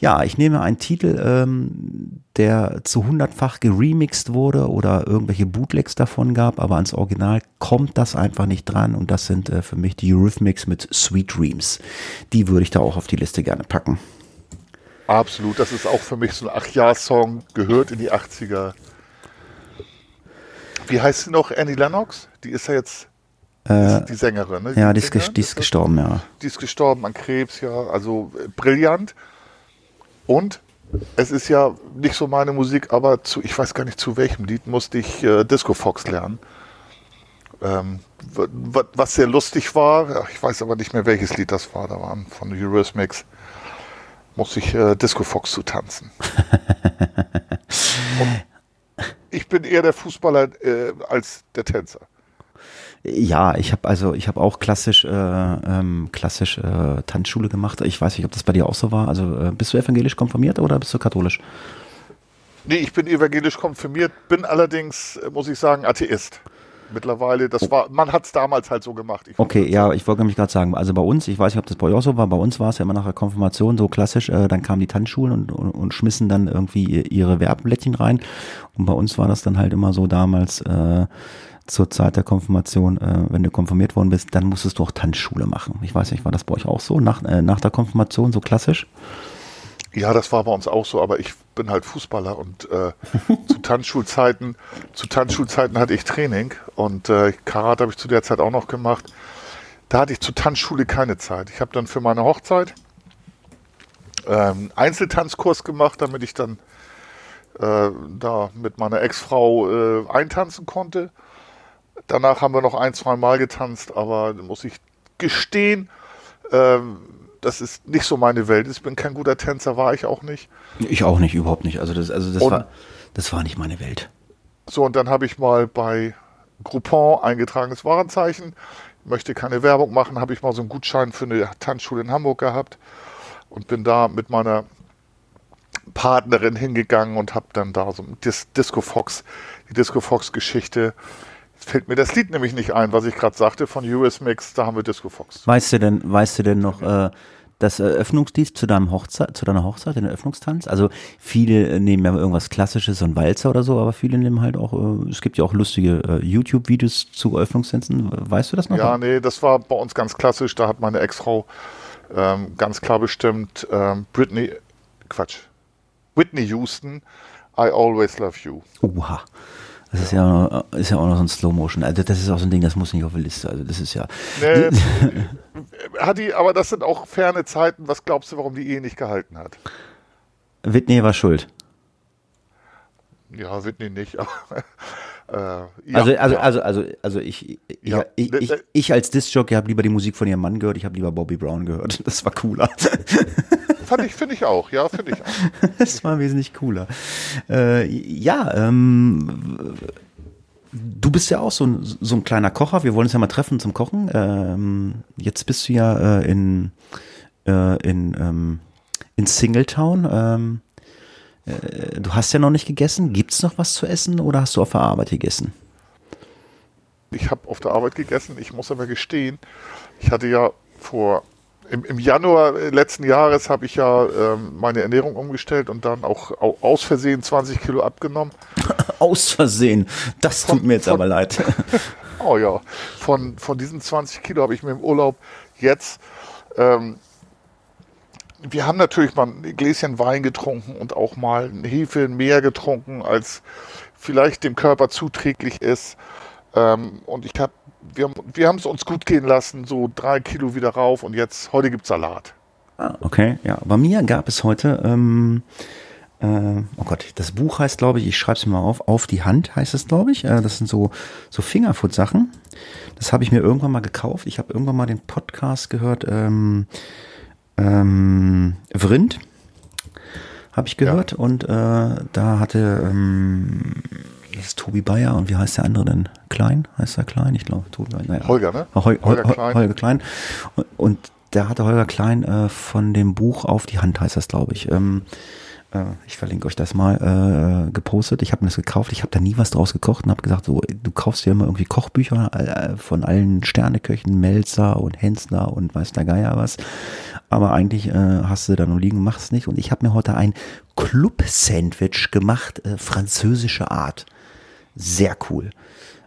Ja, ich nehme einen Titel, ähm, der zu hundertfach geremixed wurde oder irgendwelche Bootlegs davon gab, aber ans Original kommt das einfach nicht dran und das sind äh, für mich die Eurythmics mit Sweet Dreams. Die würde ich da auch auf die Liste gerne packen. Absolut, das ist auch für mich so ein Ach-Ja-Song, gehört in die 80er. Wie heißt sie noch? Annie Lennox? Die ist ja jetzt die, die Sängerin, ne? Äh, Ja, die ist, Sängerin, die ist gestorben, ja. Die ist gestorben an Krebs, ja. Also äh, brillant. Und es ist ja nicht so meine Musik, aber zu, ich weiß gar nicht zu welchem Lied musste ich äh, Disco Fox lernen. Ähm, wa- wa- was sehr lustig war, ich weiß aber nicht mehr welches Lied das war, da waren von Eurythmics, musste ich äh, Disco Fox zu tanzen. Ich bin eher der Fußballer äh, als der Tänzer. Ja, ich habe also ich habe auch klassisch äh, ähm, klassisch äh, Tanzschule gemacht. Ich weiß nicht, ob das bei dir auch so war. Also äh, bist du evangelisch konfirmiert oder bist du katholisch? Nee, ich bin evangelisch konfirmiert, bin allerdings, äh, muss ich sagen, Atheist. Mittlerweile, das war, man hat es damals halt so gemacht. Ich Okay, ja, ich wollte nämlich gerade sagen, also bei uns, ich weiß nicht, ob das bei euch auch so war, bei uns war es ja immer nach der Konfirmation so klassisch, äh, dann kamen die Tanzschulen und, und, und schmissen dann irgendwie ihre Werbeblättchen rein. Und bei uns war das dann halt immer so damals äh, zur Zeit der Konfirmation, äh, wenn du konfirmiert worden bist, dann musstest du auch Tanzschule machen. Ich weiß nicht, war das bei euch auch so, nach, äh, nach der Konfirmation so klassisch? Ja, das war bei uns auch so, aber ich bin halt Fußballer und äh, zu Tanzschulzeiten, zu Tanzschulzeiten hatte ich Training und äh, Karate habe ich zu der Zeit auch noch gemacht. Da hatte ich zur Tanzschule keine Zeit. Ich habe dann für meine Hochzeit ähm, Einzeltanzkurs gemacht, damit ich dann äh, da mit meiner Ex-Frau äh, eintanzen konnte. Danach haben wir noch ein, zwei Mal getanzt, aber da muss ich gestehen, ähm, das ist nicht so meine Welt. Ich bin kein guter Tänzer, war ich auch nicht. Ich auch nicht, überhaupt nicht. Also das, also das Und- war, das war nicht meine Welt. So, und dann habe ich mal bei Groupon eingetragenes Warenzeichen. Möchte keine Werbung machen, habe ich mal so einen Gutschein für eine Tanzschule in Hamburg gehabt und bin da mit meiner Partnerin hingegangen und habe dann da so Dis Disco Fox, die Disco Fox Geschichte. Fällt mir das Lied nämlich nicht ein, was ich gerade sagte von US Mix, da haben wir Disco Fox. Weißt du denn, weißt du denn noch äh, das Eröffnungslied zu deinem Hochzeit, zu deiner Hochzeit, den Eröffnungstanz? Also viele nehmen ja irgendwas Klassisches, so ein Walzer oder so, aber viele nehmen halt auch, äh, es gibt ja auch lustige äh, YouTube-Videos zu Eröffnungstänzen. Weißt du das noch? Ja, nee, das war bei uns ganz klassisch. Da hat meine Ex-Frau ähm, ganz klar bestimmt ähm, Britney, Quatsch, Whitney Houston, I Always Love You. Oha. Das ist ja, ist ja auch noch so ein Slow Motion. Also das ist auch so ein Ding, das muss nicht auf der Liste. Also das ist ja. Nee, Hadi, aber das sind auch ferne Zeiten. Was glaubst du, warum die Ehe nicht gehalten hat? Whitney war schuld. Ja, Whitney nicht. Aber, äh, ja, also, also, ja. also, also, also ich, ich, ja. ich, ich, ich, als Disc-Jockey habe lieber die Musik von ihrem Mann gehört, ich habe lieber Bobby Brown gehört. Das war cooler. Fand ich, finde ich auch, ja, finde ich auch. Das war wesentlich cooler. Äh, ja, ähm, du bist ja auch so ein, so ein kleiner Kocher. Wir wollen uns ja mal treffen zum Kochen. Ähm, jetzt bist du ja äh, in, äh, in, ähm, in Singletown. Ähm, äh, du hast ja noch nicht gegessen. Gibt es noch was zu essen oder hast du auf der Arbeit gegessen? Ich habe auf der Arbeit gegessen. Ich muss aber gestehen, ich hatte ja vor im, im Januar letzten Jahres habe ich ja ähm, meine Ernährung umgestellt und dann auch aus Versehen 20 Kilo abgenommen. aus Versehen, das von, tut mir jetzt von, aber leid. oh ja, von, von diesen 20 Kilo habe ich mir im Urlaub jetzt ähm, wir haben natürlich mal ein Gläschen Wein getrunken und auch mal ein Hefe mehr getrunken, als vielleicht dem Körper zuträglich ist. Ähm, und ich habe, wir, wir haben es uns gut gehen lassen, so drei Kilo wieder rauf und jetzt, heute gibt es Salat. Ah, okay, ja. Bei mir gab es heute, ähm, äh, oh Gott, das Buch heißt, glaube ich, ich schreibe es mir mal auf, auf die Hand heißt es, glaube ich. Äh, das sind so, so Fingerfood-Sachen. Das habe ich mir irgendwann mal gekauft. Ich habe irgendwann mal den Podcast gehört, ähm, ähm, Vrind, habe ich gehört. Ja. Und äh, da hatte ähm, das ist Tobi Bayer und wie heißt der andere denn? Klein? Heißt er Klein? Ich glaube, Tobi Bayer. Naja. Holger, ne? Hol Holger, Klein. Holger Klein. Und, und da hatte Holger Klein äh, von dem Buch Auf die Hand heißt das, glaube ich. Ähm, äh, ich verlinke euch das mal, äh, gepostet. Ich habe mir das gekauft. Ich habe da nie was draus gekocht und habe gesagt, so, du kaufst dir immer irgendwie Kochbücher äh, von allen Sterneköchen, Melzer und Hensler und weiß der Geier was. Aber eigentlich äh, hast du da nur liegen, machst nicht. Und ich habe mir heute ein Club-Sandwich gemacht, französische Art. Sehr cool.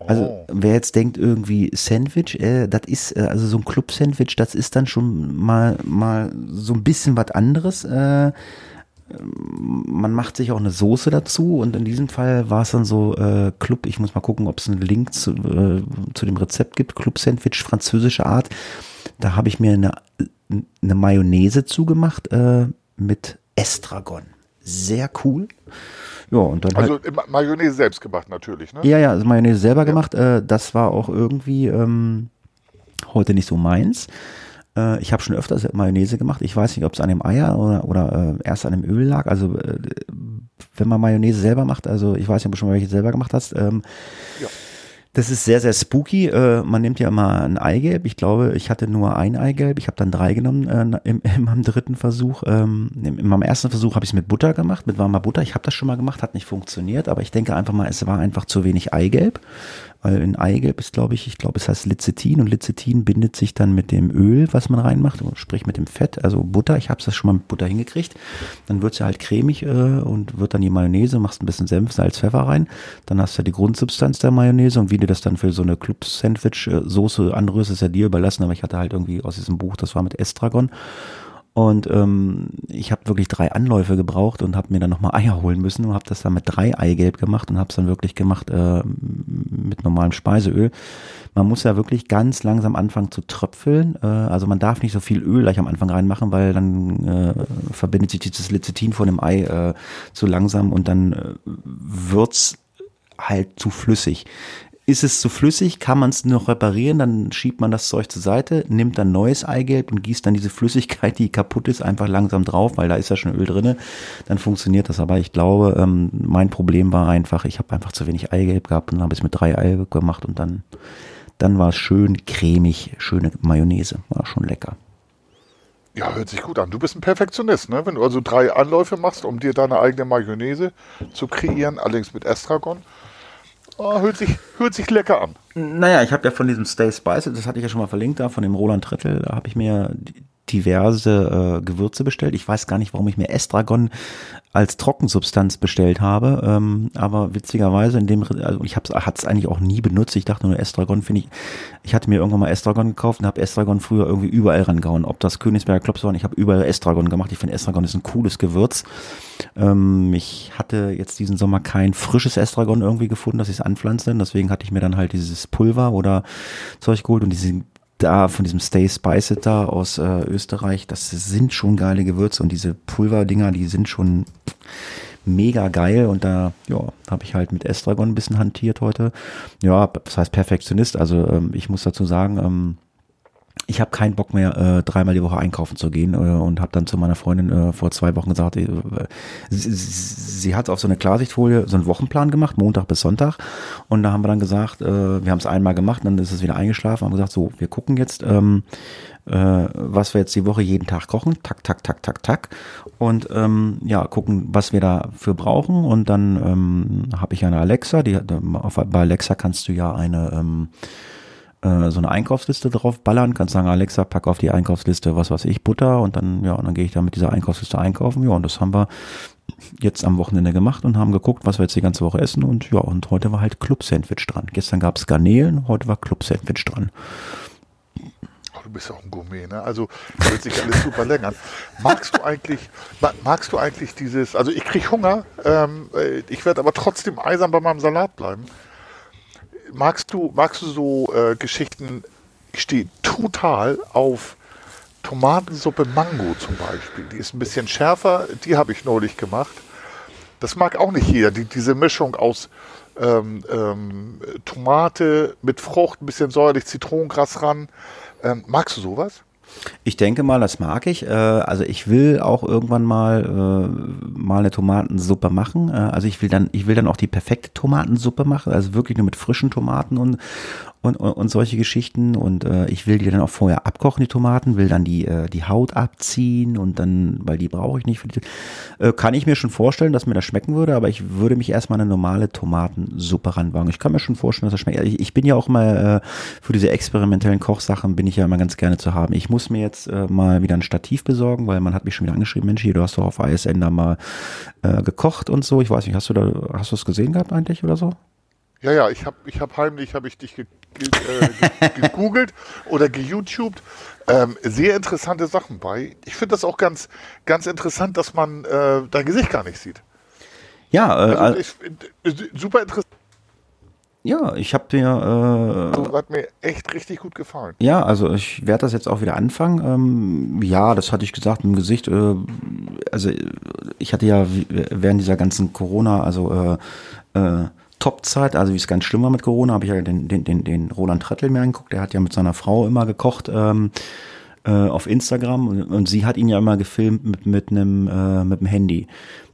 Also oh. wer jetzt denkt irgendwie Sandwich, äh, das ist äh, also so ein Club-Sandwich, das ist dann schon mal mal so ein bisschen was anderes. Äh, man macht sich auch eine Soße dazu und in diesem Fall war es dann so äh, Club, ich muss mal gucken, ob es einen Link zu, äh, zu dem Rezept gibt, Club Sandwich, französische Art. Da habe ich mir eine, eine Mayonnaise zugemacht äh, mit Estragon. Sehr cool. Ja, und dann also halt, Mayonnaise selbst gemacht natürlich, ne? Ja, ja, also Mayonnaise selber ja. gemacht. Äh, das war auch irgendwie ähm, heute nicht so meins. Äh, ich habe schon öfters Mayonnaise gemacht. Ich weiß nicht, ob es an dem Eier oder, oder äh, erst an dem Öl lag. Also äh, wenn man Mayonnaise selber macht, also ich weiß nicht, ob du schon mal welche selber gemacht hast. Ähm, ja. Das ist sehr, sehr spooky. Äh, man nimmt ja immer ein Eigelb. Ich glaube, ich hatte nur ein Eigelb. Ich habe dann drei genommen äh, im, in meinem dritten Versuch. Ähm, in meinem ersten Versuch habe ich es mit Butter gemacht, mit warmer Butter. Ich habe das schon mal gemacht, hat nicht funktioniert. Aber ich denke einfach mal, es war einfach zu wenig Eigelb weil in Eigelb ist, glaube ich, ich glaube, es heißt Licetin und Licetin bindet sich dann mit dem Öl, was man reinmacht, sprich mit dem Fett, also Butter. Ich habe es schon mal mit Butter hingekriegt. Dann wird es ja halt cremig äh, und wird dann die Mayonnaise, machst ein bisschen Senf, Salz, Pfeffer rein. Dann hast du ja die Grundsubstanz der Mayonnaise und wie du das dann für so eine Club-Sandwich-Soße anrührst, ist ja dir überlassen, aber ich hatte halt irgendwie aus diesem Buch, das war mit Estragon. Und ähm, ich habe wirklich drei Anläufe gebraucht und habe mir dann nochmal Eier holen müssen und habe das dann mit drei Eigelb gemacht und habe es dann wirklich gemacht äh, mit normalem Speiseöl. Man muss ja wirklich ganz langsam anfangen zu tröpfeln. Äh, also man darf nicht so viel Öl gleich am Anfang reinmachen, weil dann äh, verbindet sich dieses Lecithin von dem Ei äh, zu langsam und dann äh, wird's halt zu flüssig. Ist es zu flüssig, kann man es noch reparieren, dann schiebt man das Zeug zur Seite, nimmt dann neues Eigelb und gießt dann diese Flüssigkeit, die kaputt ist, einfach langsam drauf, weil da ist ja schon Öl drinne. Dann funktioniert das. Aber ich glaube, ähm, mein Problem war einfach, ich habe einfach zu wenig Eigelb gehabt und habe es mit drei Eigelb gemacht und dann, dann war es schön cremig, schöne Mayonnaise. War schon lecker. Ja, hört sich gut an. Du bist ein Perfektionist, ne? Wenn du also drei Anläufe machst, um dir deine eigene Mayonnaise zu kreieren, allerdings mit Estragon, Oh, hört, sich, hört sich lecker an. Naja, ich habe ja von diesem Stay Spice, das hatte ich ja schon mal verlinkt da, von dem Roland Trettel, da habe ich mir diverse äh, Gewürze bestellt. Ich weiß gar nicht, warum ich mir Estragon als Trockensubstanz bestellt habe, ähm, aber witzigerweise in dem, also ich habe es eigentlich auch nie benutzt. Ich dachte nur Estragon finde ich. Ich hatte mir irgendwann mal Estragon gekauft und habe Estragon früher irgendwie überall rangehauen. Ob das Königsberger Klops waren, ich habe überall Estragon gemacht. Ich finde Estragon ist ein cooles Gewürz. Ähm, ich hatte jetzt diesen Sommer kein frisches Estragon irgendwie gefunden, dass ich es anpflanze. Deswegen hatte ich mir dann halt dieses Pulver oder Zeug geholt und diese da von diesem Stay Spice It da aus äh, Österreich, das sind schon geile Gewürze und diese Pulverdinger, die sind schon mega geil und da ja, habe ich halt mit Estragon ein bisschen hantiert heute. Ja, das heißt Perfektionist, also ähm, ich muss dazu sagen, ähm, ich habe keinen Bock mehr, äh, dreimal die Woche einkaufen zu gehen äh, und habe dann zu meiner Freundin äh, vor zwei Wochen gesagt, äh, sie, sie hat auf so eine Klarsichtfolie so einen Wochenplan gemacht, Montag bis Sonntag. Und da haben wir dann gesagt, äh, wir haben es einmal gemacht, dann ist es wieder eingeschlafen, haben gesagt, so, wir gucken jetzt, ähm, äh, was wir jetzt die Woche jeden Tag kochen, tak, tak, tak, tak, tak. Und ähm, ja, gucken, was wir dafür brauchen. Und dann ähm, habe ich eine Alexa, die, bei Alexa kannst du ja eine ähm, äh, so eine Einkaufsliste drauf ballern, kannst sagen, Alexa, pack auf die Einkaufsliste, was weiß ich, Butter und dann, ja, und dann gehe ich da mit dieser Einkaufsliste einkaufen. Ja, und das haben wir jetzt am Wochenende gemacht und haben geguckt, was wir jetzt die ganze Woche essen. Und ja, und heute war halt Club-Sandwich dran. Gestern gab es Garnelen, heute war Club-Sandwich dran. Du bist auch ein Gourmet, ne? Also hört sich alles super länger Magst du eigentlich, magst du eigentlich dieses, also ich kriege Hunger, ähm, äh, ich werde aber trotzdem eisern bei meinem Salat bleiben magst du, magst du so äh, Geschichten, ich stehe total auf Tomatensuppe Mango zum Beispiel. Die ist ein bisschen schärfer, die habe ich neulich gemacht. Das mag auch nicht jeder, die, diese Mischung aus ähm, ähm, Tomate mit Frucht, ein bisschen säuerlich, Zitronengras ran. Ähm, magst du sowas? Ich denke mal, das mag ich. Äh, also ich will auch irgendwann mal äh, mal eine Tomatensuppe machen. Äh, also ich will dann, ich will dann auch die perfekte Tomatensuppe machen, also wirklich nur mit frischen Tomaten und und, und, und solche Geschichten. Und äh, ich will die dann auch vorher abkochen, die Tomaten, will dann die, äh, die Haut abziehen und dann, weil die brauche ich nicht für die. Äh, kann ich mir schon vorstellen, dass mir das schmecken würde, aber ich würde mich erstmal eine normale Tomatensuppe ranwagen. Ich kann mir schon vorstellen, dass das schmeckt. Ich, ich bin ja auch immer äh, für diese experimentellen Kochsachen bin ich ja immer ganz gerne zu haben. Ich muss mir jetzt äh, mal wieder ein Stativ besorgen, weil man hat mich schon wieder angeschrieben, Mensch, hier, du hast doch auf ISN da mal äh, gekocht und so. Ich weiß nicht, hast du da, hast du es gesehen gehabt eigentlich oder so? Ja, ja, ich habe ich hab heimlich hab ich dich ge, ge, äh, gegoogelt oder geYouTubed. Ähm, sehr interessante Sachen bei. Ich finde das auch ganz, ganz interessant, dass man äh, dein Gesicht gar nicht sieht. Ja, äh, also, ich, äh, super interessant. Ja, ich habe dir. Äh, also, hat mir echt richtig gut gefallen. Ja, also ich werde das jetzt auch wieder anfangen. Ähm, ja, das hatte ich gesagt im Gesicht. Äh, also ich hatte ja während dieser ganzen Corona, also äh, äh, Top-Zeit, also wie es ganz schlimm war mit Corona, habe ich ja den, den, den, den Roland Trettel mir angeguckt, der hat ja mit seiner Frau immer gekocht ähm, äh, auf Instagram und, und, sie hat ihn ja immer gefilmt mit, mit einem äh, mit dem Handy.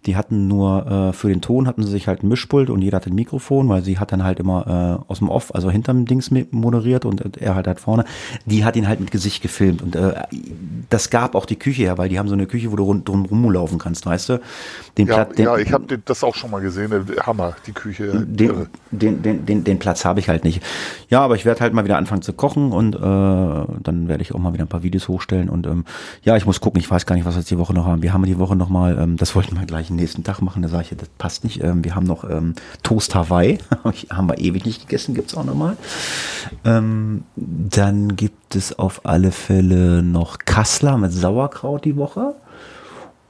Die hatten nur äh, für den Ton hatten sie sich halt ein Mischpult und jeder hat ein Mikrofon, weil sie hat dann halt immer äh, aus dem Off, also hinterm Dings moderiert und er halt halt vorne. Die hat ihn halt mit Gesicht gefilmt und äh, das gab auch die Küche her, weil die haben so eine Küche, wo du rund, drum rumlaufen kannst, weißt du? Den ja, Platz, den, ja, ich habe das auch schon mal gesehen. Hammer, die Küche. Den, den, den, den, den Platz habe ich halt nicht. Ja, aber ich werde halt mal wieder anfangen zu kochen und äh, dann werde ich auch mal wieder ein paar Videos hochstellen und ähm, ja, ich muss gucken. Ich weiß gar nicht, was wir jetzt die Woche noch haben. Wir haben die Woche noch mal, ähm, das wollten wir gleich nächsten Tag machen. Da sage ich, das passt nicht. Ähm, wir haben noch ähm, Toast Hawaii. haben wir ewig nicht gegessen, gibt's auch nochmal. Ähm, dann gibt es auf alle Fälle noch Kassler mit Sauerkraut die Woche.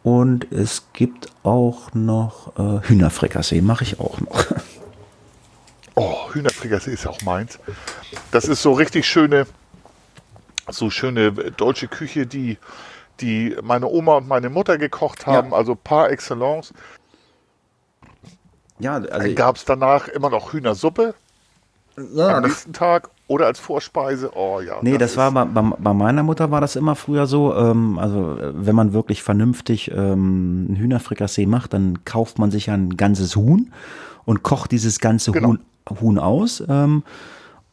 Und es gibt auch noch äh, Hühnerfrikassee, mache ich auch noch. Oh, Hühnerfrikassee ist auch meins. Das ist so richtig schöne, so schöne deutsche Küche, die die meine Oma und meine Mutter gekocht haben, ja. also par excellence. Ja, also Dann gab es danach immer noch Hühnersuppe ja, am nächsten Tag oder als Vorspeise. Oh ja. Nee, das, das war bei, bei, meiner Mutter war das immer früher so. Ähm, also wenn man wirklich vernünftig ähm, ein Hühnerfrikassee macht, dann kauft man sich ein ganzes Huhn und kocht dieses ganze genau. Huhn, Huhn aus. Ähm,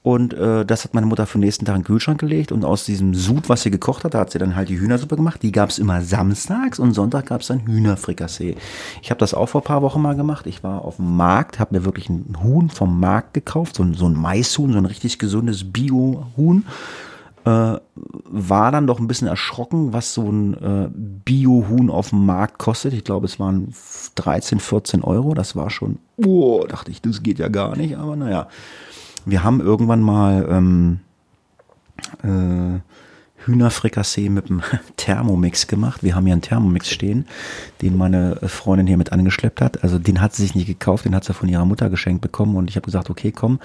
und äh, das hat meine Mutter für den nächsten Tag in den Kühlschrank gelegt. Und aus diesem Sud, was sie gekocht hat, da hat sie dann halt die Hühnersuppe gemacht. Die gab es immer samstags und Sonntag gab es dann Hühnerfrikassee. Ich habe das auch vor paar Wochen mal gemacht. Ich war auf dem Markt, habe mir wirklich ein Huhn vom Markt gekauft, so ein, so ein Maishuhn, so ein richtig gesundes Bio-Huhn. Äh, war dann doch ein bisschen erschrocken, was so ein äh, Bio-Huhn auf dem Markt kostet. Ich glaube, es waren 13, 14 Euro. Das war schon, oh, dachte ich, das geht ja gar nicht. Aber naja, wir haben irgendwann mal ähm, äh, Hühnerfrikassee mit einem Thermomix gemacht. Wir haben hier einen Thermomix stehen, den meine Freundin hier mit angeschleppt hat. Also den hat sie sich nicht gekauft, den hat sie von ihrer Mutter geschenkt bekommen und ich habe gesagt, okay, komm,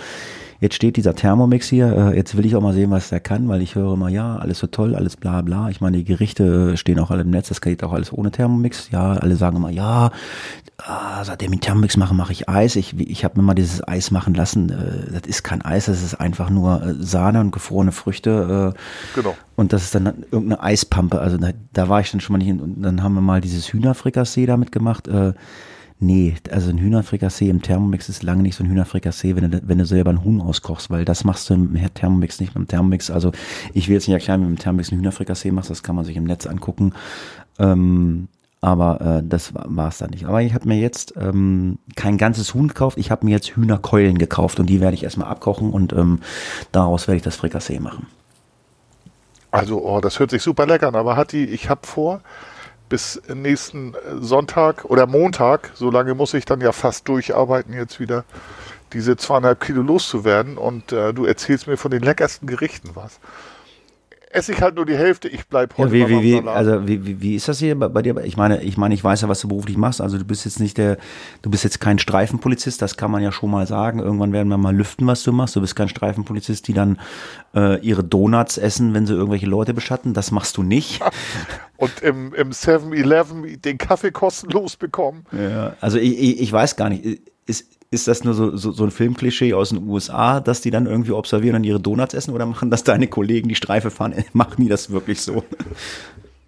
jetzt steht dieser Thermomix hier, äh, jetzt will ich auch mal sehen, was der kann, weil ich höre immer, ja, alles so toll, alles bla bla. Ich meine, die Gerichte stehen auch alle im Netz, das geht auch alles ohne Thermomix. Ja, alle sagen immer, ja, ah, seitdem ich Thermomix mache, mache ich Eis. Ich, ich habe mir mal dieses Eis machen lassen. Äh, das ist kein Eis, das ist einfach nur äh, Sahne und gefrorene Früchte. Äh, genau. Und das ist dann irgendeine Eispampe. Also da, da war ich dann schon mal nicht. Und dann haben wir mal dieses Hühnerfrikassee damit gemacht. Nee, also ein Hühnerfrikassee im Thermomix ist lange nicht so ein Hühnerfrikassee, wenn du, wenn du selber ein Huhn auskochst, weil das machst du im Thermomix nicht mit dem Thermomix. Also ich will jetzt nicht erklären, wie du mit dem Thermomix ein Hühnerfrikassee machst, das kann man sich im Netz angucken. Ähm, aber äh, das war es dann nicht. Aber ich habe mir jetzt ähm, kein ganzes Huhn gekauft, ich habe mir jetzt Hühnerkeulen gekauft und die werde ich erstmal abkochen und ähm, daraus werde ich das Frikassee machen. Also, oh, das hört sich super lecker an, aber hat die, ich habe vor, bis nächsten Sonntag oder Montag, so lange muss ich dann ja fast durcharbeiten jetzt wieder, diese zweieinhalb Kilo loszuwerden. Und äh, du erzählst mir von den leckersten Gerichten was esse ich halt nur die Hälfte, ich bleib heute ja, wie, wie, wie, Also wie, wie, wie ist das hier bei, bei, dir? Ich meine, ich meine, ich weiß ja, was du beruflich machst. Also du bist jetzt nicht der, du bist jetzt kein Streifenpolizist, das kann man ja schon mal sagen. Irgendwann werden wir mal lüften, was du machst. Du bist kein Streifenpolizist, die dann äh, ihre Donuts essen, wenn sie irgendwelche Leute beschatten. Das machst du nicht. Und im, im 7-Eleven den Kaffee kostenlos bekommen. Ja, also ich, ich, ich weiß gar nicht. Ist, ist das nur so, so, so ein Filmklischee aus den USA, dass die dann irgendwie observieren und ihre Donuts essen oder machen das deine Kollegen, die Streife fahren, machen die das wirklich so?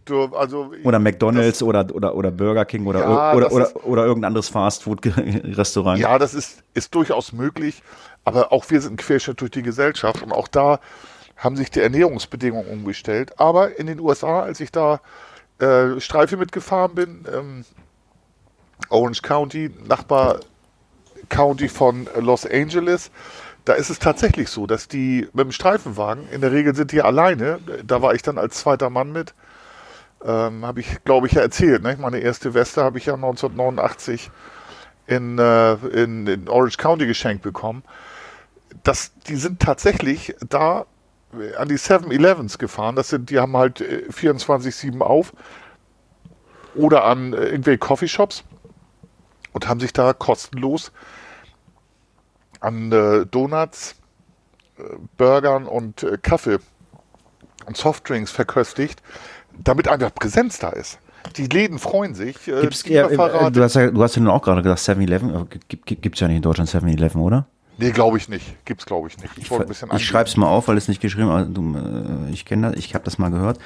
Du, also, oder McDonalds das, oder, oder, oder Burger King oder, ja, oder, oder, ist, oder irgendein anderes Fastfood-Restaurant. Ja, das ist, ist durchaus möglich, aber auch wir sind ein Querschnitt durch die Gesellschaft und auch da haben sich die Ernährungsbedingungen umgestellt. Aber in den USA, als ich da äh, Streife mitgefahren bin, ähm, Orange County, Nachbar County von Los Angeles. Da ist es tatsächlich so, dass die mit dem Streifenwagen, in der Regel sind die alleine, da war ich dann als zweiter Mann mit, ähm, habe ich, glaube ich, ja erzählt. Ne? Meine erste Weste habe ich ja 1989 in, äh, in, in, Orange County geschenkt bekommen. Das, die sind tatsächlich da an die 7-Elevens gefahren. Das sind, die haben halt 24-7 äh, auf. Oder an äh, irgendwelche Coffeeshops und haben sich da kostenlos an äh, Donuts, äh, Burgern und äh, Kaffee und Softdrinks verköstigt, damit einfach Präsenz da ist. Die Läden freuen sich. Äh, Gibt's, ja, äh, du, hast ja, du hast ja nun auch gerade gesagt, 7-Eleven. Gibt es ja nicht in Deutschland 7-Eleven, oder? Nee, glaube ich nicht. Gibt's glaube ich nicht. Ich, ich, ich schreibe es mal auf, weil es nicht geschrieben ist. Ich kenne das, ich habe das mal gehört.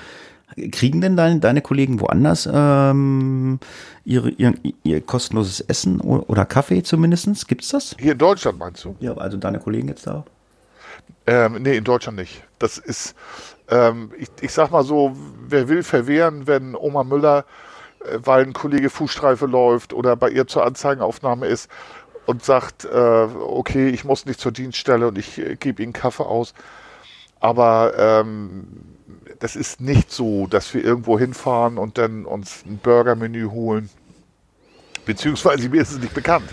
Kriegen denn deine, deine Kollegen woanders ähm, ihre, ihr, ihr kostenloses Essen oder Kaffee zumindest? Gibt's das? Hier in Deutschland meinst du? Ja, also deine Kollegen jetzt da? Ähm, nee, in Deutschland nicht. Das ist, ähm, ich, ich sag mal so, wer will verwehren, wenn Oma Müller, äh, weil ein Kollege Fußstreife läuft oder bei ihr zur Anzeigenaufnahme ist und sagt, äh, okay, ich muss nicht zur Dienststelle und ich äh, gebe Ihnen Kaffee aus. Aber ähm, das ist nicht so, dass wir irgendwo hinfahren und dann uns ein Burgermenü holen. Beziehungsweise mir ist es nicht bekannt.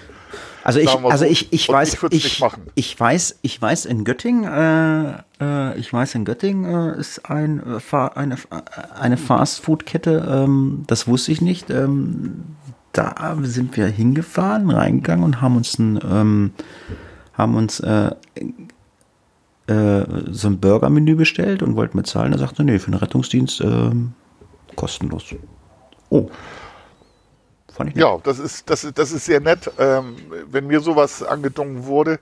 Also ich, also ich, ich weiß, ich, ich, ich, weiß, ich weiß in Göttingen, äh, äh, ich weiß in Göttingen äh, ist ein, äh, eine, eine Fastfood-Kette, ähm, das wusste ich nicht. Ähm, da sind wir hingefahren, reingegangen und haben uns ein, ähm, haben uns äh, so ein Burger-Menü bestellt und wollten bezahlen. Er sagte, nee, für den Rettungsdienst äh, kostenlos. Oh. Fand ich nett. Ja, das ist, das, ist, das ist sehr nett. Ähm, wenn mir sowas angedungen wurde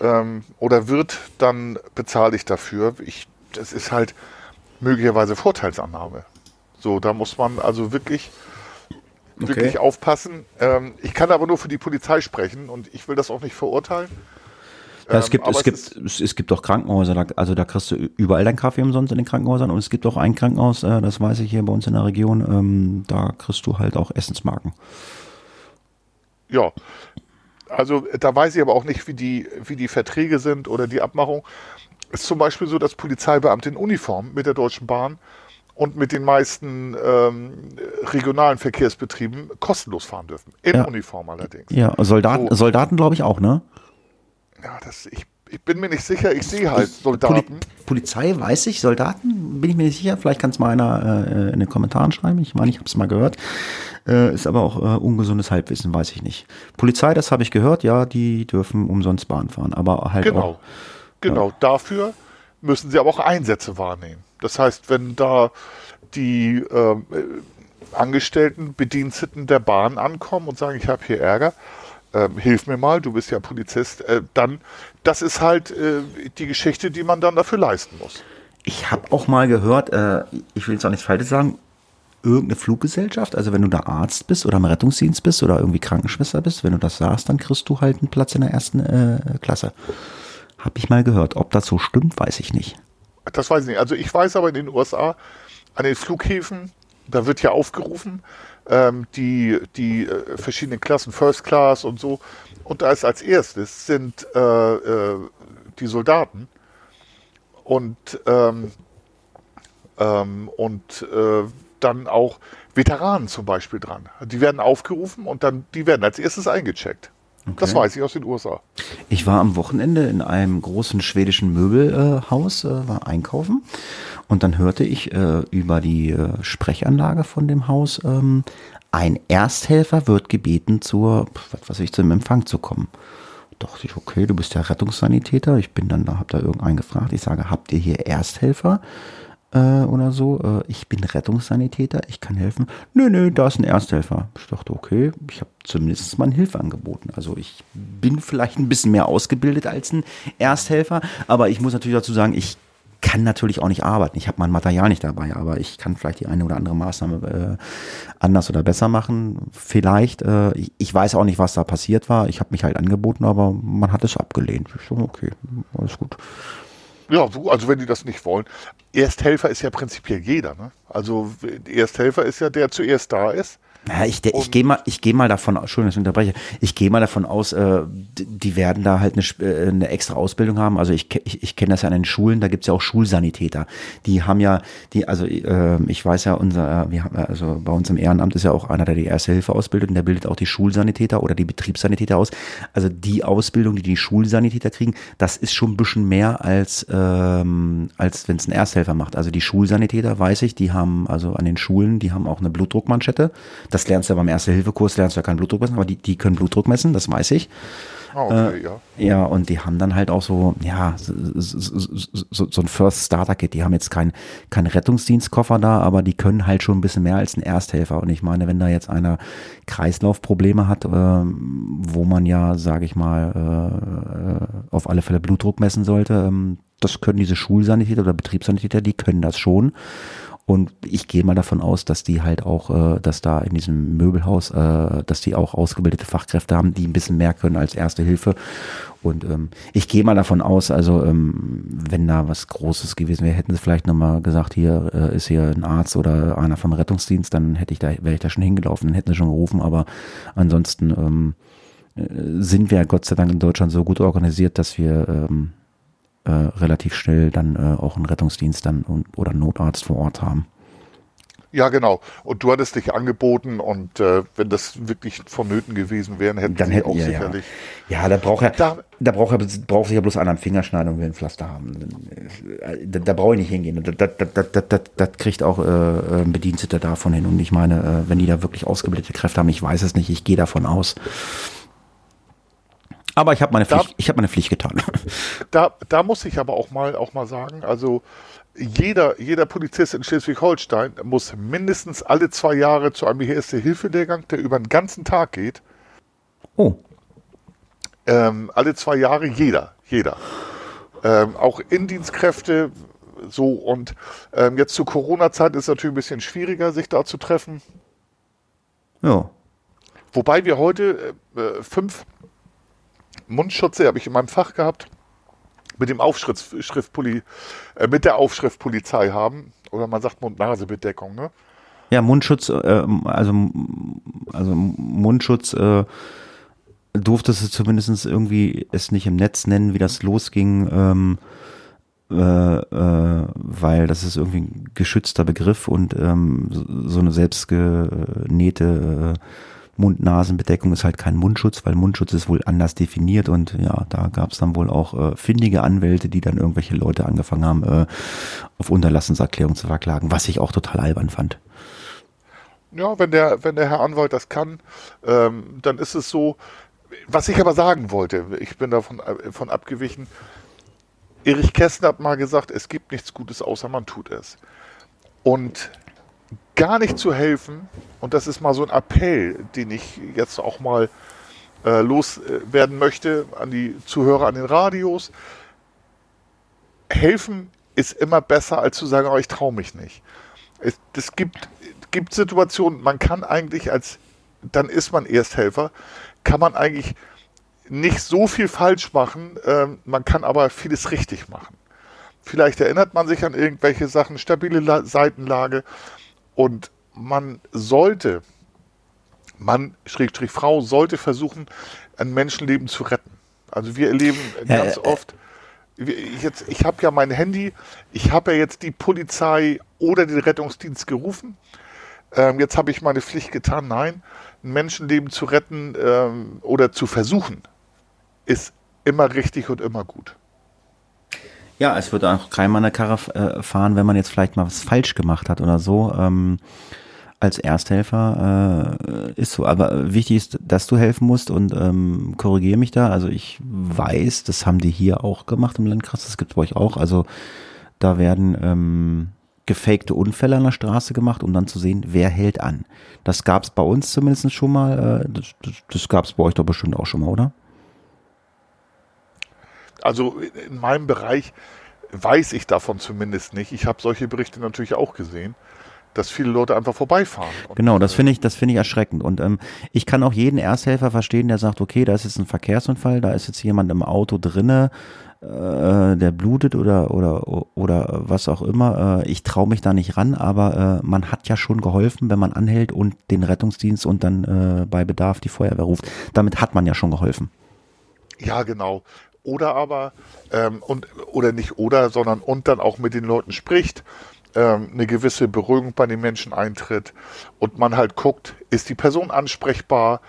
ähm, oder wird, dann bezahle ich dafür. Ich, das ist halt möglicherweise Vorteilsannahme. So, da muss man also wirklich, okay. wirklich aufpassen. Ähm, ich kann aber nur für die Polizei sprechen und ich will das auch nicht verurteilen. Ja, es ähm, gibt, es, gibt, es, es, gibt auch Krankenhäuser, da, also da kriegst du überall deinen Kaffee umsonst in den Krankenhäusern und es gibt auch ein Krankenhaus, äh, das weiß ich hier bei uns in der Region, ähm, da kriegst du halt auch Essensmarken. Ja, also da weiß ich aber auch nicht, wie die, wie die Verträge sind oder die Abmachung. Es ist zum Beispiel so, dass Polizeibeamte in Uniform mit der Deutschen Bahn und mit den meisten ähm, regionalen Verkehrsbetrieben kostenlos fahren dürfen. In ja. Uniform allerdings. Ja, Soldaten, so. Soldaten glaube ich auch, ne? Ja, das, ich, ich bin mir nicht sicher, ich sehe halt Soldaten. Poli Polizei weiß ich, Soldaten bin ich mir nicht sicher. Vielleicht kann es mal einer äh, in den Kommentaren schreiben. Ich meine, ich habe es mal gehört. Äh, ist aber auch äh, ungesundes Halbwissen, weiß ich nicht. Polizei, das habe ich gehört, ja, die dürfen umsonst Bahn fahren, aber halt Genau, auch. genau. Dafür müssen sie aber auch Einsätze wahrnehmen. Das heißt, wenn da die ähm, äh, Angestellten, Bediensteten der Bahn ankommen und sagen, ich habe hier Ärger, ähm, hilf mir mal, du bist ja Polizist, äh, dann, das ist halt äh, die Geschichte, die man dann dafür leisten muss. Ich habe auch mal gehört, äh, ich will jetzt auch nichts Falsches sagen, irgendeine Fluggesellschaft, also wenn du da Arzt bist oder im Rettungsdienst bist oder irgendwie Krankenschwester bist, wenn du das sagst, dann kriegst du halt einen Platz in der ersten äh, Klasse. Habe ich mal gehört. Ob das so stimmt, weiß ich nicht. Das weiß ich nicht. Also ich weiß aber in den USA, an den Flughäfen, da wird ja aufgerufen, ähm, die, die äh, verschiedenen Klassen, First Class und so. Und da ist als erstes sind äh, äh, die Soldaten und, ähm, ähm, und äh, dann auch Veteranen zum Beispiel dran. Die werden aufgerufen und dann, die werden als erstes eingecheckt. Das weiß ich aus den USA. Ich war am Wochenende in einem großen schwedischen Möbelhaus, äh, war einkaufen und dann hörte ich äh, über die äh, Sprechanlage von dem Haus, ähm, ein Ersthelfer wird gebeten, zur, was weiß ich, zum Empfang zu kommen. Dachte ich, okay, du bist ja Rettungssanitäter. Ich bin dann da, hab da irgendeinen gefragt. Ich sage, habt ihr hier Ersthelfer? äh, oder so. Äh, ich bin Rettungssanitäter, ich kann helfen. Nö, nö, da ist ein Ersthelfer. Ich dachte, okay, ich habe zumindest mal Hilfe angeboten. Also ich bin vielleicht ein bisschen mehr ausgebildet als ein Ersthelfer, aber ich muss natürlich dazu sagen, ich kann natürlich auch nicht arbeiten. Ich habe mein Material nicht dabei, aber ich kann vielleicht die eine oder andere Maßnahme äh, anders oder besser machen. Vielleicht. Äh, ich, ich, weiß auch nicht, was da passiert war. Ich habe mich halt angeboten, aber man hat es abgelehnt. Ich so, okay, alles gut. Ja, also wenn die das nicht wollen. Ersthelfer ist ja prinzipiell jeder. Ne? Also Ersthelfer ist ja der zuerst da ist ja, ich, ich gehe mal, ich gehe mal davon, Entschuldigung, dass ich unterbreche. Ich gehe mal davon aus, äh, die werden da halt eine, äh, eine extra Ausbildung haben. Also ich, ich, ich kenne das ja an den Schulen, da gibt's ja auch Schulsanitäter. Die haben ja, die, also äh, ich weiß ja, unser, wir haben, also bei uns im Ehrenamt ist ja auch einer, der die Erste Hilfe ausbildet und der bildet auch die Schulsanitäter oder die Betriebssanitäter aus. Also die Ausbildung, die die Schulsanitäter kriegen, das ist schon ein bisschen mehr als, ähm, als wenn es ein Ersthelfer macht. Also die Schulsanitäter, weiß ich, die haben also an den Schulen, die haben auch eine Blutdruckmanschette. Das lernst du ja beim Erste-Hilfe-Kurs, lernst du ja keinen Blutdruck messen, aber die, die können Blutdruck messen, das weiß ich. Ah, okay, äh, ja. Ja, und die haben dann halt auch so, ja, so, so, so ein First Starter Kit. Die haben jetzt keinen kein Rettungsdienstkoffer da, aber die können halt schon ein bisschen mehr als ein Ersthelfer. Und ich meine, wenn da jetzt einer Kreislaufprobleme hat, äh, wo man ja, sage ich mal, äh, auf alle Fälle Blutdruck messen sollte, ähm, das können diese Schulsanitäter oder Betriebssanitäter, die können das schon. Und ich gehe mal davon aus, dass die halt auch, äh, dass da in diesem Möbelhaus, äh, dass die auch ausgebildete Fachkräfte haben, die ein bisschen mehr können als Erste Hilfe. Und ähm, ich gehe mal davon aus, also ähm, wenn da was Großes gewesen wäre, hätten sie vielleicht nochmal gesagt, hier äh, ist hier ein Arzt oder einer vom Rettungsdienst, dann hätte ich da, wäre ich da schon hingelaufen, dann hätten sie schon gerufen, aber ansonsten ähm, äh, sind wir Gott sei Dank in Deutschland so gut organisiert, dass wir ähm, äh, relativ schnell dann äh, auch einen Rettungsdienst dann und, oder einen Notarzt vor Ort haben. Ja, genau. Und du hattest dich angeboten und äh, wenn das wirklich vonnöten gewesen wäre, hätten dann sie hätten, auch ja, sicherlich. Ja, ja da braucht er, da, da braucht er, braucht sich ja bloß einer am Fingerschneiden und will ein Pflaster haben. Da, da brauche ich nicht hingehen. Das, das, das, das, kriegt auch äh, ein Bediensteter davon hin. Und ich meine, äh, wenn die da wirklich ausgebildete Kräfte haben, ich weiß es nicht, ich gehe davon aus. Aber ich habe meine, Pflicht, ich hab meine Pflicht getan. Da, da muss ich aber auch mal, auch mal sagen, also jeder, jeder Polizist in Schleswig-Holstein muss mindestens alle zwei Jahre zu einem Erste-Hilfe-Lehrgang, der über den ganzen Tag geht. Oh. Ähm, alle zwei Jahre jeder, jeder. Ähm, auch Indienstkräfte, so und ähm, jetzt zur Corona-Zeit ist es natürlich ein bisschen schwieriger, sich da zu treffen. Ja. Wobei wir heute äh, fünf Mundschutze habe ich in meinem Fach gehabt mit dem Aufschriftpoli, äh, mit der Aufschrift Polizei haben. Oder man sagt Mund-Nase-Bedeckung, ne? Ja, Mundschutz, äh, also, also Mundschutz äh, durftest du zumindest irgendwie es nicht im Netz nennen, wie das losging, ähm, äh, äh, weil das ist irgendwie ein geschützter Begriff und ähm, so, so eine selbstgenähte äh, Mund-Nasen-Bedeckung ist halt kein Mundschutz, weil Mundschutz ist wohl anders definiert und ja, da gab es dann wohl auch äh, findige Anwälte, die dann irgendwelche Leute angefangen haben, äh, auf Unterlassenserklärung zu verklagen, was ich auch total albern fand. Ja, wenn der, wenn der Herr Anwalt das kann, ähm, dann ist es so. Was ich aber sagen wollte, ich bin davon äh, von abgewichen. Erich Kästner hat mal gesagt, es gibt nichts Gutes, außer man tut es. Und gar nicht zu helfen, und das ist mal so ein Appell, den ich jetzt auch mal äh, loswerden möchte an die Zuhörer an den Radios. Helfen ist immer besser, als zu sagen, oh, ich traue mich nicht. Es, es gibt, gibt Situationen, man kann eigentlich als, dann ist man Ersthelfer, kann man eigentlich nicht so viel falsch machen, äh, man kann aber vieles richtig machen. Vielleicht erinnert man sich an irgendwelche Sachen, stabile La Seitenlage und man sollte, Mann, Schrägstrich Frau, sollte versuchen, ein Menschenleben zu retten. Also wir erleben ganz ja, äh, oft, jetzt, ich habe ja mein Handy, ich habe ja jetzt die Polizei oder den Rettungsdienst gerufen. Ähm, jetzt habe ich meine Pflicht getan. Nein, ein Menschenleben zu retten ähm, oder zu versuchen, ist immer richtig und immer gut. Ja, es wird auch kein Mann eine Karre äh, fahren, wenn man jetzt vielleicht mal was falsch gemacht hat oder so. Ähm, als Ersthelfer äh, ist so. Aber wichtig ist, dass du helfen musst und ähm, korrigiere mich da. Also ich weiß, das haben die hier auch gemacht im Landkreis. Das gibt es bei euch auch. Also da werden ähm, gefakte Unfälle an der Straße gemacht, um dann zu sehen, wer hält an. Das gab es bei uns zumindest schon mal. Äh, das das, das gab es bei euch doch bestimmt auch schon mal, oder? Also in meinem Bereich weiß ich davon zumindest nicht. Ich habe solche Berichte natürlich auch gesehen, dass viele Leute einfach vorbeifahren. Genau, das finde ich, das finde ich erschreckend. Und ähm, ich kann auch jeden Ersthelfer verstehen, der sagt, okay, da ist jetzt ein Verkehrsunfall, da ist jetzt jemand im Auto drinne, äh, der blutet oder oder oder was auch immer. Äh, ich traue mich da nicht ran, aber äh, man hat ja schon geholfen, wenn man anhält und den Rettungsdienst und dann äh, bei Bedarf die Feuerwehr ruft. Damit hat man ja schon geholfen. Ja, genau oder aber, ähm, und, oder nicht oder, sondern und dann auch mit den Leuten spricht, ähm, eine gewisse Beruhigung bei den Menschen eintritt und man halt guckt, ist die Person ansprechbar,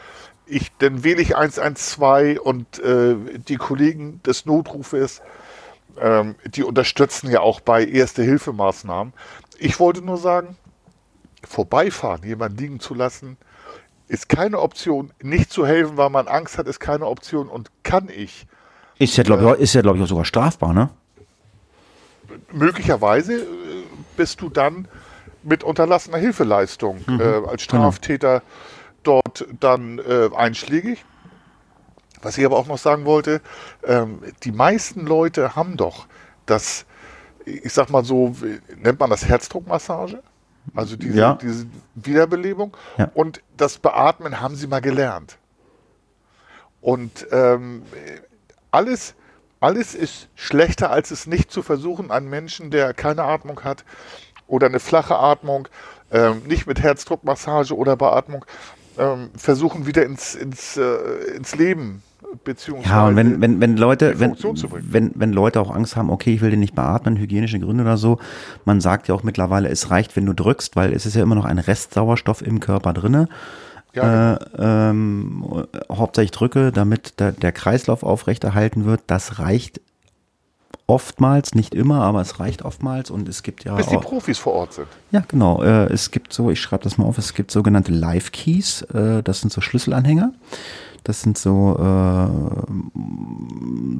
ich, dann wähle ich 112 und äh, die Kollegen des Notrufes, ähm, die unterstützen ja auch bei Erste-Hilfemaßnahmen. Ich wollte nur sagen, vorbeifahren, jemanden liegen zu lassen, ist keine Option. Nicht zu helfen, weil man Angst hat, ist keine Option. Und kann ich ist ja, glaube ich, ja, glaub ich, auch sogar strafbar, ne? Möglicherweise äh, bist du dann mit unterlassener Hilfeleistung mhm. äh, als genau. Straftäter genau. dort dann äh, einschlägig. Was ich aber auch noch sagen wollte, ähm, die meisten Leute haben doch das, ich sag mal so, nennt man das Herzdruckmassage? Also diese, ja. diese Wiederbelebung. Ja. Und das Beatmen haben sie mal gelernt. Und ähm, alles, alles ist schlechter, als es nicht zu versuchen, einen Menschen, der keine Atmung hat oder eine flache Atmung, ähm, nicht mit Herzdruckmassage oder Beatmung, ähm, versuchen wieder ins, ins, äh, ins Leben beziehungsweise ja, und wenn, wenn, wenn Leute, wenn, wenn, wenn Leute auch Angst haben, okay, ich will den nicht beatmen, hygienische Gründe oder so, man sagt ja auch mittlerweile, es reicht, wenn du drückst, weil es ist ja immer noch ein Restsauerstoff im Körper drinne. Ja, genau. äh, ähm, hauptsächlich drücke, damit der, der Kreislauf aufrechterhalten wird. Das reicht oftmals, nicht immer, aber es reicht oftmals und es gibt ja Bis die Profis vor Ort sind. Ja, genau. Äh, es gibt so, ich schreibe das mal auf, es gibt sogenannte Live Keys, äh, das sind so Schlüsselanhänger. Das sind so, äh,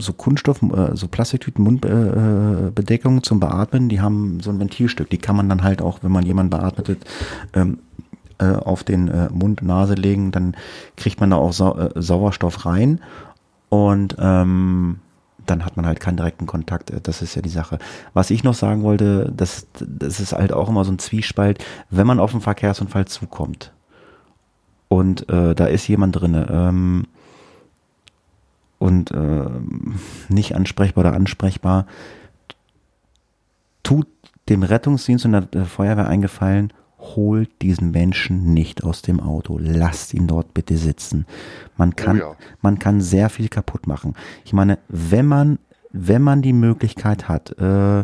so Kunststoff, äh, so Plastiktüten, Mundbedeckungen zum Beatmen. Die haben so ein Ventilstück. Die kann man dann halt auch, wenn man jemanden beatmet, ähm, äh, auf den äh, Mund, Nase legen, dann kriegt man da auch Sau äh, Sauerstoff rein und ähm, dann hat man halt keinen direkten Kontakt. Äh, das ist ja die Sache. Was ich noch sagen wollte, das, das ist halt auch immer so ein Zwiespalt, wenn man auf einen Verkehrsunfall zukommt und äh, da ist jemand drin ähm, und äh, nicht ansprechbar oder ansprechbar, tut dem Rettungsdienst und der Feuerwehr eingefallen, holt diesen Menschen nicht aus dem Auto. Lasst ihn dort bitte sitzen. Man kann, oh ja. man kann sehr viel kaputt machen. Ich meine, wenn man, wenn man die Möglichkeit hat, äh,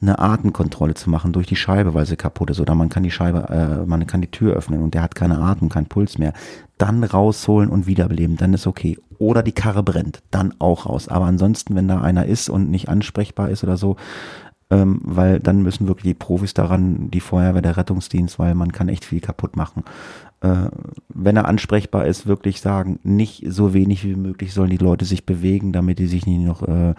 eine Atemkontrolle zu machen durch die Scheibe, weil sie kaputt ist, oder man kann die Scheibe, äh, man kann die Tür öffnen und der hat keine Atem, keinen Puls mehr, dann rausholen und wiederbeleben, dann ist okay. Oder die Karre brennt, dann auch raus. Aber ansonsten, wenn da einer ist und nicht ansprechbar ist oder so, ähm, weil dann müssen wirklich die Profis daran, die Feuerwehr, der Rettungsdienst, weil man kann echt viel kaputt machen. Äh, wenn er ansprechbar ist, wirklich sagen, nicht so wenig wie möglich sollen die Leute sich bewegen, damit die sich nicht noch äh,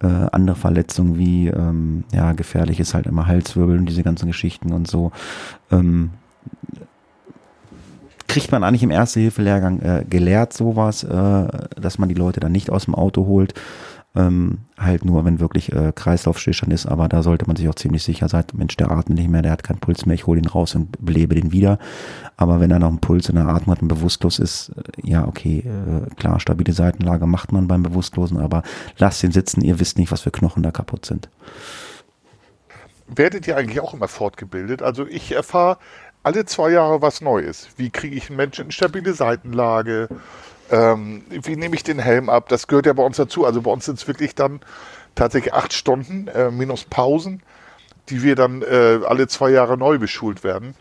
äh, andere Verletzungen wie ähm, ja gefährlich ist halt immer Halswirbel und diese ganzen Geschichten und so ähm, kriegt man eigentlich im Erste-Hilfe-Lehrgang äh, gelehrt sowas, äh, dass man die Leute dann nicht aus dem Auto holt. Ähm, halt nur, wenn wirklich äh, Kreislaufstillstand ist, aber da sollte man sich auch ziemlich sicher sein, Mensch, der atmet nicht mehr, der hat keinen Puls mehr, ich hole ihn raus und belebe den wieder. Aber wenn er noch einen Puls in der Atmung hat und bewusstlos ist, äh, ja, okay, äh, klar, stabile Seitenlage macht man beim Bewusstlosen, aber lasst ihn sitzen, ihr wisst nicht, was für Knochen da kaputt sind. Werdet ihr eigentlich auch immer fortgebildet? Also ich erfahre alle zwei Jahre was Neues. Wie kriege ich einen Menschen in stabile Seitenlage? Ähm, wie nehme ich den Helm ab? Das gehört ja bei uns dazu. Also bei uns sind es wirklich dann tatsächlich acht Stunden äh, minus Pausen, die wir dann äh, alle zwei Jahre neu beschult werden.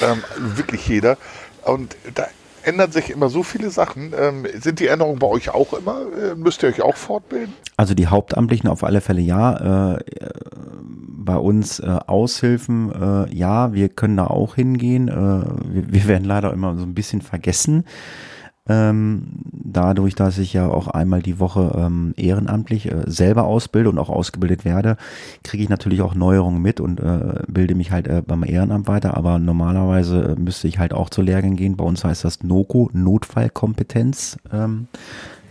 Ähm, wirklich jeder. Und da ändern sich immer so viele Sachen. Ähm, sind die Änderungen bei euch auch immer? Äh, müsst ihr euch auch fortbilden? Also die Hauptamtlichen auf alle Fälle ja. Äh, bei uns äh, Aushilfen, äh, ja, wir können da auch hingehen. Äh, wir, wir werden leider immer so ein bisschen vergessen. Ähm, dadurch, dass ich ja auch einmal die Woche ähm, ehrenamtlich äh, selber ausbilde und auch ausgebildet werde, kriege ich natürlich auch Neuerungen mit und äh, bilde mich halt äh, beim Ehrenamt weiter. Aber normalerweise äh, müsste ich halt auch zu Lehrgängen gehen. Bei uns heißt das NOCO, Notfallkompetenz. Ähm,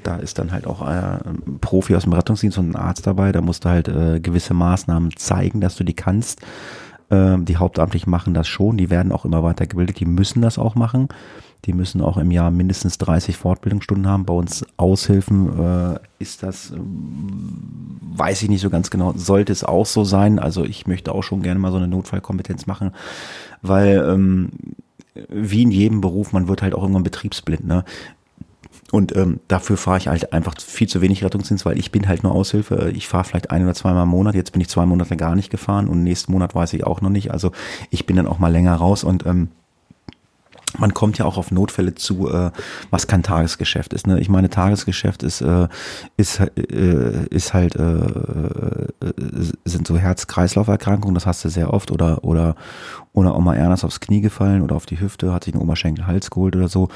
da ist dann halt auch äh, ein Profi aus dem Rettungsdienst und ein Arzt dabei. Da musst du halt äh, gewisse Maßnahmen zeigen, dass du die kannst. Ähm, die hauptamtlich machen das schon. Die werden auch immer weitergebildet. Die müssen das auch machen. Die müssen auch im Jahr mindestens 30 Fortbildungsstunden haben. Bei uns Aushilfen äh, ist das, äh, weiß ich nicht so ganz genau, sollte es auch so sein. Also ich möchte auch schon gerne mal so eine Notfallkompetenz machen, weil ähm, wie in jedem Beruf, man wird halt auch irgendwann betriebsblind. Ne? Und ähm, dafür fahre ich halt einfach viel zu wenig Rettungsdienst, weil ich bin halt nur Aushilfe. Ich fahre vielleicht ein oder zweimal im Monat. Jetzt bin ich zwei Monate gar nicht gefahren und nächsten Monat weiß ich auch noch nicht. Also ich bin dann auch mal länger raus und ähm, man kommt ja auch auf Notfälle zu, äh, was kein Tagesgeschäft ist. Ne? Ich meine, Tagesgeschäft ist äh, ist äh, ist halt äh, äh, sind so Herz-Kreislauf-Erkrankungen. Das hast du sehr oft oder oder oder Oma Erna ist aufs Knie gefallen oder auf die Hüfte, hat sich einen Oberschenkel-Hals geholt oder so.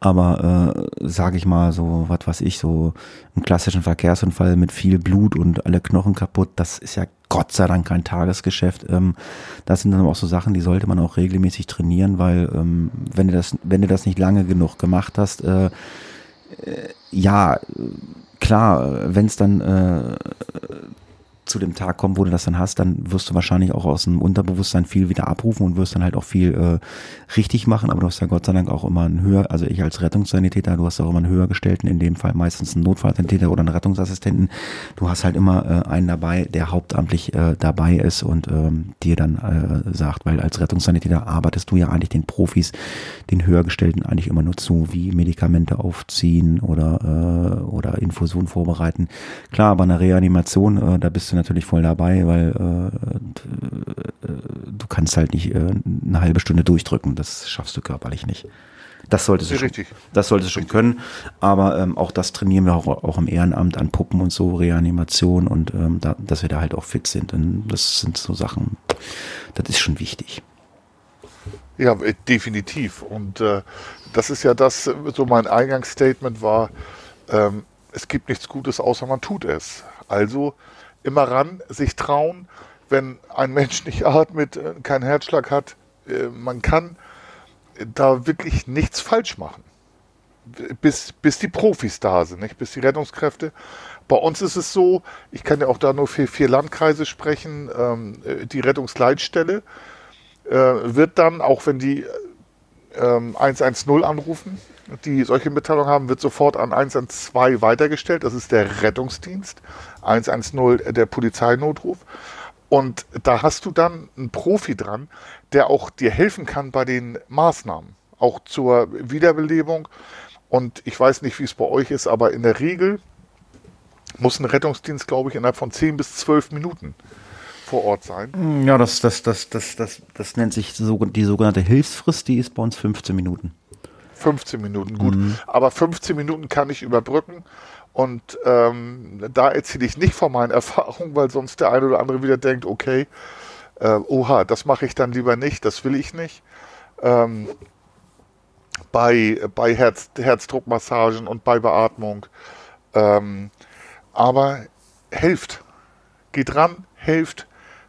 Aber äh, sage ich mal so, was weiß ich, so einen klassischen Verkehrsunfall mit viel Blut und alle Knochen kaputt, das ist ja Gott sei Dank kein Tagesgeschäft. Ähm, das sind dann auch so Sachen, die sollte man auch regelmäßig trainieren, weil ähm, wenn du das, wenn du das nicht lange genug gemacht hast, äh, äh, ja, klar, wenn es dann äh, zu dem Tag kommt, wo du das dann hast, dann wirst du wahrscheinlich auch aus dem Unterbewusstsein viel wieder abrufen und wirst dann halt auch viel äh, richtig machen. Aber du hast ja Gott sei Dank auch immer einen höher, also ich als Rettungssanitäter, du hast auch immer einen höher gestellten, in dem Fall meistens einen Notfallsanitäter oder einen Rettungsassistenten. Du hast halt immer äh, einen dabei, der hauptamtlich äh, dabei ist und ähm, dir dann äh, sagt, weil als Rettungssanitäter arbeitest du ja eigentlich den Profis, den höhergestellten eigentlich immer nur zu, wie Medikamente aufziehen oder äh, oder Infusion vorbereiten. Klar, aber eine Reanimation, äh, da bist du natürlich voll dabei, weil äh, äh, du kannst halt nicht äh, eine halbe Stunde durchdrücken. Das schaffst du körperlich nicht. Das solltest du schon, das solltest schon können. Aber ähm, auch das trainieren wir auch, auch im Ehrenamt an Puppen und so, Reanimation und ähm, da, dass wir da halt auch fit sind. Und das sind so Sachen, das ist schon wichtig. Ja, äh, definitiv. Und äh, das ist ja das, so mein Eingangsstatement war, ähm, es gibt nichts Gutes, außer man tut es. Also immer ran, sich trauen, wenn ein Mensch nicht atmet, äh, keinen Herzschlag hat, äh, man kann da wirklich nichts falsch machen. Bis, bis die Profis da sind, nicht? bis die Rettungskräfte. Bei uns ist es so, ich kann ja auch da nur für vier Landkreise sprechen, ähm, äh, die Rettungsleitstelle wird dann, auch wenn die ähm, 110 anrufen, die solche Mitteilungen haben, wird sofort an 112 weitergestellt. Das ist der Rettungsdienst. 110 der Polizeinotruf. Und da hast du dann einen Profi dran, der auch dir helfen kann bei den Maßnahmen, auch zur Wiederbelebung. Und ich weiß nicht, wie es bei euch ist, aber in der Regel muss ein Rettungsdienst, glaube ich, innerhalb von 10 bis 12 Minuten vor Ort sein. Ja, das, das, das, das, das, das nennt sich die sogenannte Hilfsfrist, die ist bei uns 15 Minuten. 15 Minuten, gut. Mhm. Aber 15 Minuten kann ich überbrücken Und ähm, da erzähle ich nicht von meinen Erfahrungen, weil sonst der eine oder andere wieder denkt, okay, äh, oha, das mache ich dann lieber nicht, das will ich nicht. Ähm, bei bei Herz, Herzdruckmassagen und bei Beatmung. Ähm, aber hilft. Geht ran, hilft.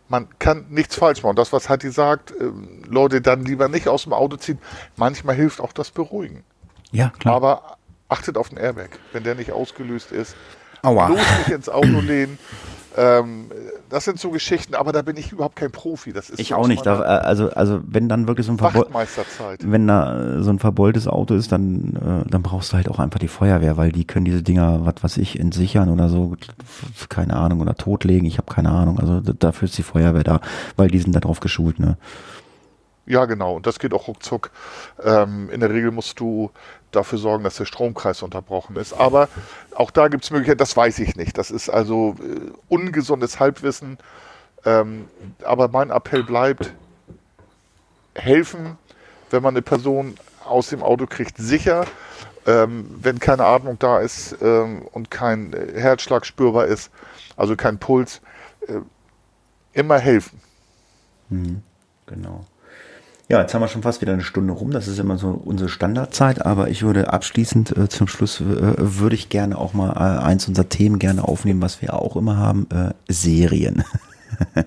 Man kann nichts falsch machen. Das, was Hatti sagt, äh, Leute dann lieber nicht aus dem Auto ziehen. Manchmal hilft auch das Beruhigen. Ja, klar. Aber achtet auf den Airbag. Wenn der nicht ausgelöst ist, Aua. bloß nicht ins Auto lehnen. Ähm, das sind so Geschichten, aber da bin ich überhaupt kein Profi. Das ist Ich so auch nicht. Da, meiner also, also wenn dann wirklich so ein Wachtmeisterzeit. wenn da äh, so ein verbeultes Auto ist, dann, äh, dann brauchst du halt auch einfach die Feuerwehr, weil die können diese Dinger, was weiß ich, entsichern oder so, keine Ahnung, oder totlegen, ich habe keine Ahnung. Also dafür ist die Feuerwehr da, weil die sind da drauf geschult, ne? Ja, genau. Und das geht auch ruckzuck. Ähm, in der Regel musst du dafür sorgen, dass der Stromkreis unterbrochen ist. Aber auch da gibt es Möglichkeiten, das weiß ich nicht. Das ist also äh, ungesundes Halbwissen. Ähm, aber mein Appell bleibt, helfen, wenn man eine Person aus dem Auto kriegt, sicher. Ähm, wenn keine Atmung da ist ähm, und kein Herzschlag spürbar ist, also kein Puls, äh, immer helfen. Genau. Ja, jetzt haben wir schon fast wieder eine Stunde rum. Das ist immer so unsere Standardzeit. Aber ich würde abschließend äh, zum Schluss, äh, würde ich gerne auch mal äh, eins unserer Themen gerne aufnehmen, was wir auch immer haben, äh, Serien.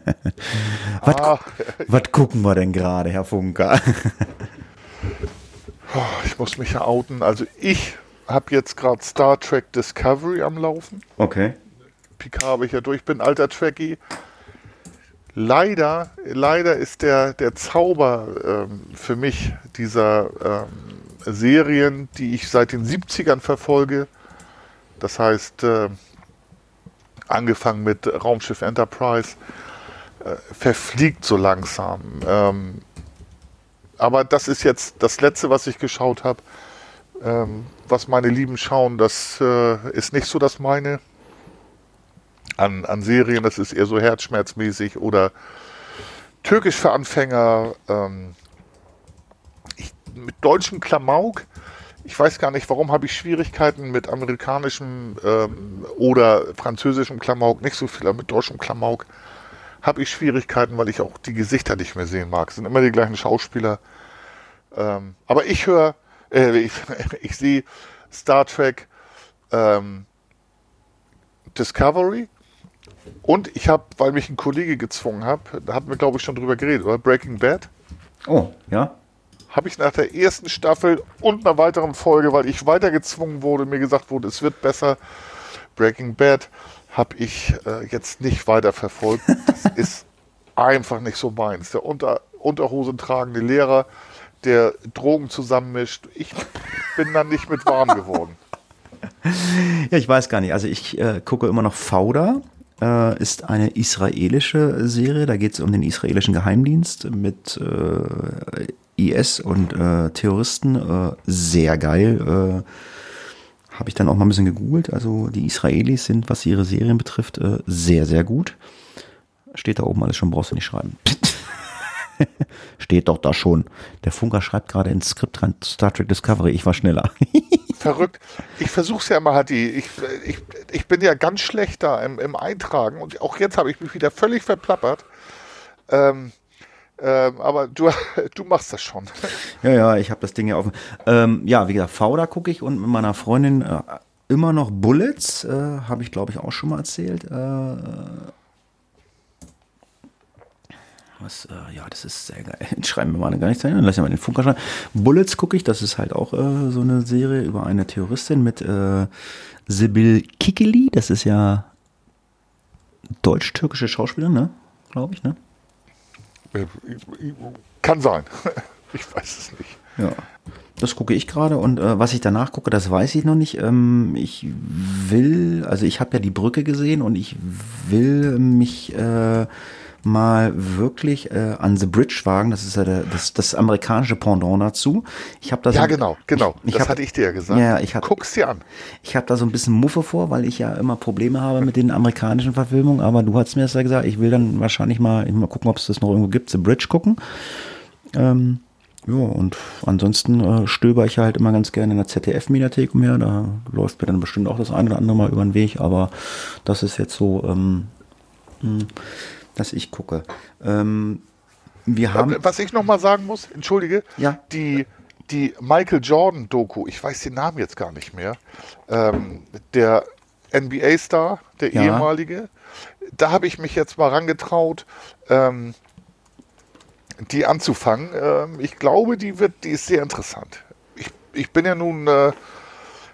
was, Ah, was gucken wir denn gerade, Herr Funker? Oh, ich muss mich ja outen. Also ich habe jetzt gerade Star Trek Discovery am Laufen. Okay. Picard habe ich ja durch, bin alter Trekkie. Leider, leider ist der, der Zauber ähm, für mich dieser ähm, Serien, die ich seit den 70ern verfolge, das heißt, äh, angefangen mit Raumschiff Enterprise, äh, verfliegt so langsam. Ähm, aber das ist jetzt das Letzte, was ich geschaut habe. Ähm, was meine Lieben schauen, das äh, ist nicht so das meine an, an Serien, das ist eher so herzschmerzmäßig oder türkisch für Anfänger. Ähm, ich, mit deutschem Klamauk, ich weiß gar nicht, warum habe ich Schwierigkeiten mit amerikanischem ähm, oder französischem Klamauk, nicht so viel, aber mit deutschem Klamauk habe ich Schwierigkeiten, weil ich auch die Gesichter nicht mehr sehen mag. Es sind immer die gleichen Schauspieler. Ähm, aber ich höre, äh, ich, ich sehe Star Trek ähm, Discovery und ich habe, weil mich ein Kollege gezwungen hat, da hatten wir glaube ich schon drüber geredet, oder? Breaking Bad, Oh, ja. habe ich nach der ersten Staffel und einer weiteren Folge, weil ich weiter gezwungen wurde, mir gesagt wurde, es wird besser. Breaking Bad habe ich äh, jetzt nicht weiter verfolgt. Das ist einfach nicht so meins. Der unter, Unterhosen tragende Lehrer, der Drogen zusammenmischt. Ich bin dann nicht mit warm geworden. Ja, ich weiß gar nicht. Also ich äh, gucke immer noch Fauda. Äh, ist eine israelische Serie. Da geht es um den israelischen Geheimdienst mit äh, IS und äh, Terroristen. Äh, sehr geil. Äh, Habe ich dann auch mal ein bisschen gegoogelt. Also die Israelis sind, was ihre Serien betrifft, äh, sehr, sehr gut. Steht da oben alles schon, brauchst du nicht schreiben. Steht doch da schon. Der Funker schreibt gerade ins Skript rein Star Trek Discovery. Ich war schneller. Verrückt. Ich versuche es ja immer, Hatti. Ich, ich, ich bin ja ganz schlecht da im, im Eintragen und auch jetzt habe ich mich wieder völlig verplappert. Ähm, ähm, aber du, du machst das schon. Ja, ja, ich habe das Ding ja offen. Ähm, ja, wie gesagt, Fauda gucke ich und mit meiner Freundin äh, immer noch Bullets. Äh, habe ich, glaube ich, auch schon mal erzählt. Äh, was, äh, ja, das ist sehr geil. Schreiben wir mal gar nichts rein. Lass ja mal den Funker schreiben. Bullets gucke ich. Das ist halt auch äh, so eine Serie über eine Terroristin mit äh, Sibyl Kikili. Das ist ja deutsch-türkische Schauspielerin, ne? Glaube ich, ne? Kann sein. Ich weiß es nicht. Ja. Das gucke ich gerade und äh, was ich danach gucke, das weiß ich noch nicht. Ähm, ich will, also ich habe ja die Brücke gesehen und ich will mich äh, mal wirklich äh, an The Bridge wagen. Das ist ja der, das, das amerikanische Pendant dazu. Ich habe da so, Ja, genau, genau. Ich, ich das hab, hatte ich dir ja gesagt. Ja, ich hab- Guck's dir an. ich habe da so ein bisschen Muffe vor, weil ich ja immer Probleme habe mit den amerikanischen Verfilmungen. Aber du hast mir das ja gesagt. Ich will dann wahrscheinlich mal, mal gucken, ob es das noch irgendwo gibt. The Bridge gucken. Ähm, ja, und ansonsten äh, stöber ich halt immer ganz gerne in der ZDF-Mediathek umher. Da läuft mir dann bestimmt auch das eine oder andere mal über den Weg, aber das ist jetzt so, ähm, hm, dass ich gucke. Ähm, wir haben. Was ich nochmal sagen muss, entschuldige, ja. die, die Michael Jordan-Doku, ich weiß den Namen jetzt gar nicht mehr, ähm, der NBA-Star, der ja. ehemalige, da habe ich mich jetzt mal rangetraut, ähm, die anzufangen. Ähm, ich glaube, die wird, die ist sehr interessant. Ich, ich bin ja nun äh,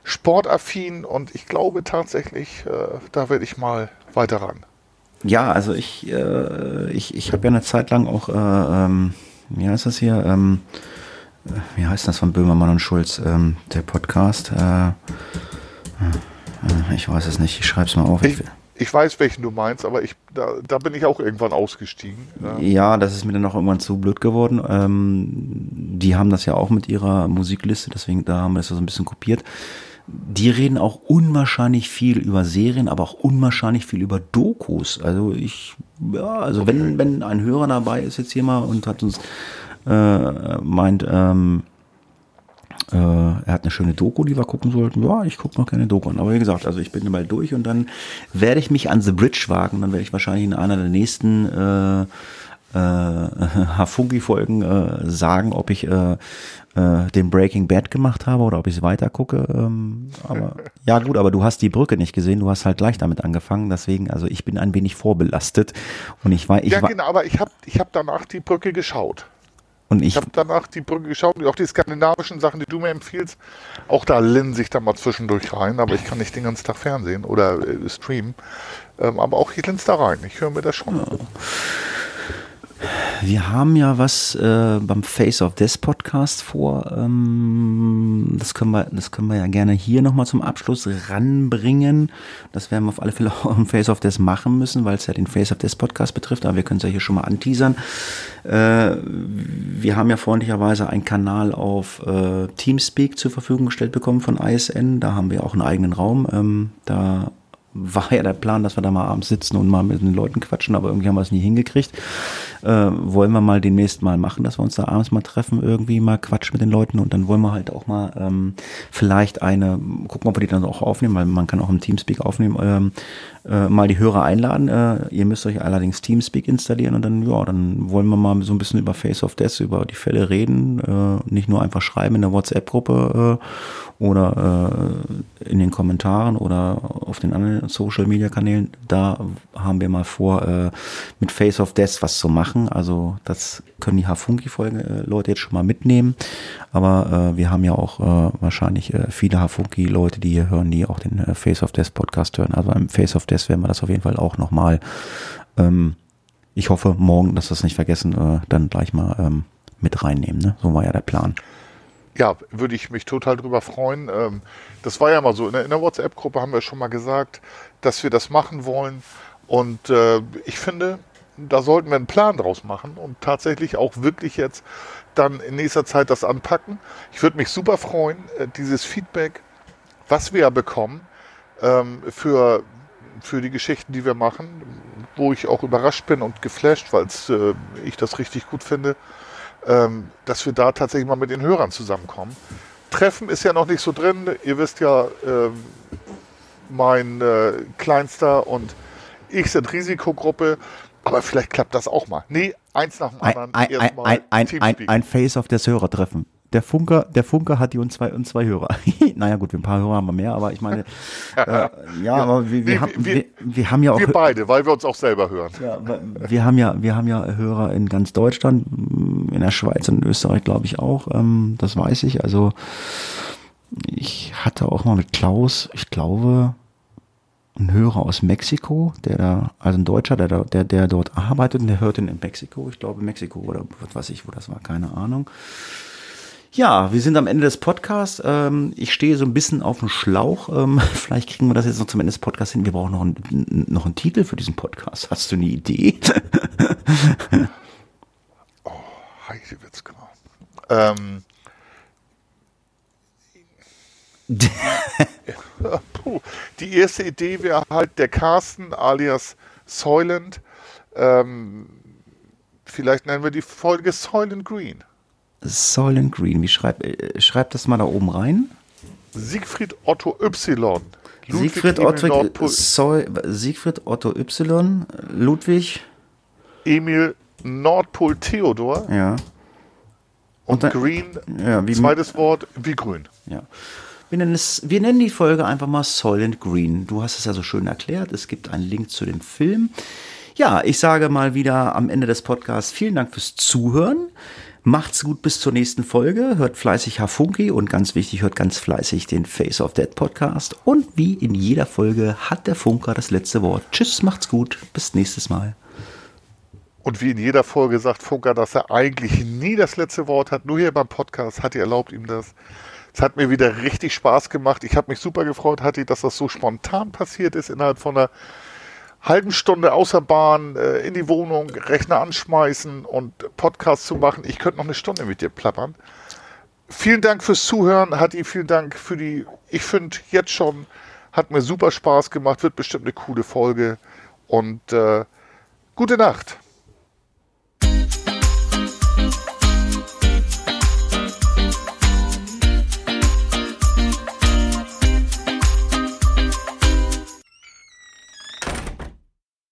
sportaffin und ich glaube tatsächlich, äh, da werde ich mal weiter ran. Ja, also ich, äh, ich, ich habe ja eine Zeit lang auch, äh, ähm, wie heißt das hier? Ähm, äh, wie heißt das von Böhmermann und Schulz, ähm, der Podcast? Äh, äh, ich weiß es nicht, ich schreibe es mal auf. Ich, ich, weiß, welchen du meinst, aber ich, da, da bin ich auch irgendwann ausgestiegen. Ja. ja, das ist mir dann auch irgendwann zu blöd geworden. Ähm, die haben das ja auch mit ihrer Musikliste, deswegen da haben wir das ja so ein bisschen kopiert die reden auch unwahrscheinlich viel über Serien, aber auch unwahrscheinlich viel über Dokus. Also ich, ja, also wenn, wenn ein Hörer dabei ist jetzt hier mal und hat uns äh, meint, ähm, äh, er hat eine schöne Doku, die wir gucken sollten. Ja, ich gucke noch keine Doku an. Aber wie gesagt, also ich bin mal durch und dann werde ich mich an The Bridge wagen. Dann werde ich wahrscheinlich in einer der nächsten äh, äh, Hafungi-Folgen äh, sagen, ob ich äh, äh, den Breaking Bad gemacht habe oder ob ich es weiter gucke. Ähm, aber ja gut, aber du hast die Brücke nicht gesehen, du hast halt gleich damit angefangen, deswegen, also ich bin ein wenig vorbelastet und ich war, ich Ja war, genau, aber ich habe ich hab danach die Brücke geschaut. Und ich, ich habe danach die Brücke geschaut und auch die skandinavischen Sachen, die du mir empfiehlst, auch da linse ich da mal zwischendurch rein, aber ich kann nicht den ganzen Tag Fernsehen oder äh, streamen. Ähm, aber auch ich linse da rein. Ich höre mir das schon. Ja. Wir haben ja was äh, beim Face of Death Podcast vor. Ähm, das, können wir, das können wir ja gerne hier nochmal zum Abschluss ranbringen. Das werden wir auf alle Fälle auch im Face of Death machen müssen, weil es ja den Face of Death Podcast betrifft. Aber wir können es ja hier schon mal anteasern. Äh, wir haben ja freundlicherweise einen Kanal auf äh, Teamspeak zur Verfügung gestellt bekommen von ISN. Da haben wir auch einen eigenen Raum. Ähm, da war ja der Plan, dass wir da mal abends sitzen und mal mit den Leuten quatschen, aber irgendwie haben wir es nie hingekriegt. Äh, wollen wir mal demnächst mal machen, dass wir uns da abends mal treffen, irgendwie mal quatschen mit den Leuten und dann wollen wir halt auch mal ähm, vielleicht eine, gucken, ob wir die dann auch aufnehmen, weil man kann auch im Teamspeak aufnehmen, ähm, äh, mal die Hörer einladen. Äh, ihr müsst euch allerdings Teamspeak installieren und dann, ja, dann wollen wir mal so ein bisschen über Face of Death, über die Fälle reden, äh, nicht nur einfach schreiben in der WhatsApp-Gruppe äh, oder äh, in den Kommentaren oder auf den anderen Social Media Kanälen. Da haben wir mal vor, äh, mit Face of Death was zu machen. Also das können die Hafunki-Folge äh, jetzt schon mal mitnehmen. Aber äh, wir haben ja auch äh, wahrscheinlich äh, viele Hafunki-Leute, die hier hören, die auch den äh, Face of Death Podcast hören. Also im Face of Death werden wir das auf jeden Fall auch nochmal. Ähm, ich hoffe morgen, dass wir es nicht vergessen, äh, dann gleich mal ähm, mit reinnehmen. Ne? So war ja der Plan ja, würde ich mich total drüber freuen. Ähm, das war ja mal so, in der, der WhatsApp-Gruppe haben wir schon mal gesagt, dass wir das machen wollen. Und äh, ich finde, da sollten wir einen Plan draus machen und tatsächlich auch wirklich jetzt dann in nächster Zeit das anpacken. Ich würde mich super freuen, äh, dieses Feedback, was wir ja bekommen, ähm, für, für die Geschichten, die wir machen, wo ich auch überrascht bin und geflasht, weil äh, ich das richtig gut finde ähm, dass wir da tatsächlich mal mit den Hörern zusammenkommen. Treffen ist ja noch nicht so drin. Ihr wisst ja, ähm, mein äh, Kleinster und ich sind Risikogruppe. Aber vielleicht klappt das auch mal. Nee, eins nach dem anderen. Ein, ein, ein, ein, ein, ein Face auf das Hörertreffen der Funker, der Funker hat die und zwei und zwei Hörer. naja gut, ein paar Hörer haben wir mehr, aber ich meine, äh, ja, ja, aber wir, wir, wir, haben, wir, wir, haben ja auch wir beide, weil wir uns auch selber hören. Ja, wir haben ja, wir haben ja Hörer in ganz Deutschland, in der Schweiz und in Österreich, glaube ich auch. Ähm, das weiß ich. Also ich hatte auch mal mit Klaus, ich glaube, ein Hörer aus Mexiko, der da, also ein Deutscher, der, der, der dort arbeitet und der hört ihn in Mexiko, ich glaube Mexiko oder was weiß ich, wo das war, keine Ahnung. Ja, wir sind am Ende des Podcasts. Ähm, ich stehe so ein bisschen auf dem Schlauch. Ähm, vielleicht kriegen wir das jetzt noch zum Ende des Podcasts hin. Wir brauchen noch, einen, noch einen Titel für diesen Podcast. Hast du eine Idee? oh, Heidewitzka. Ähm. Puh. Die erste Idee wäre halt der Carsten alias Soylent. Ähm, vielleicht nennen wir die Folge Soylent Green. Soylent Green. Wie schreib, äh, schreib das mal da oben rein. Siegfried Otto Y. Ludwig Siegfried Otto, Soy, Siegfried Otto Y. Ludwig. Emil Nordpol Theodor. Ja. Und, und Green, ja, wie, zweites Wort, wie grün. Ja. Wir nennen, es, wir nennen die Folge einfach mal Soylent Green. Du hast es ja so schön erklärt. Es gibt einen Link zu dem Film. Ja, ich sage mal wieder am Ende des Podcasts vielen Dank fürs Zuhören. Macht's gut bis zur nächsten Folge. Hört fleißig Hafunki und ganz wichtig, hört ganz fleißig den Face of Dead Podcast. Und wie in jeder Folge hat der Funker das letzte Wort. Tschüss, macht's gut. Bis nächstes Mal. Und wie in jeder Folge sagt Funker, dass er eigentlich nie das letzte Wort hat. Nur hier beim Podcast hat er erlaubt ihm das. Es hat mir wieder richtig Spaß gemacht. Ich habe mich super gefreut, Hatti, dass das so spontan passiert ist, innerhalb von einer halben Stunde außer Bahn, äh, in die Wohnung, Rechner anschmeißen und Podcast zu machen. Ich könnte noch eine Stunde mit dir plappern. Vielen Dank fürs Zuhören, Hatti, vielen Dank für die, ich finde jetzt schon, hat mir super Spaß gemacht, wird bestimmt eine coole Folge und äh, gute Nacht.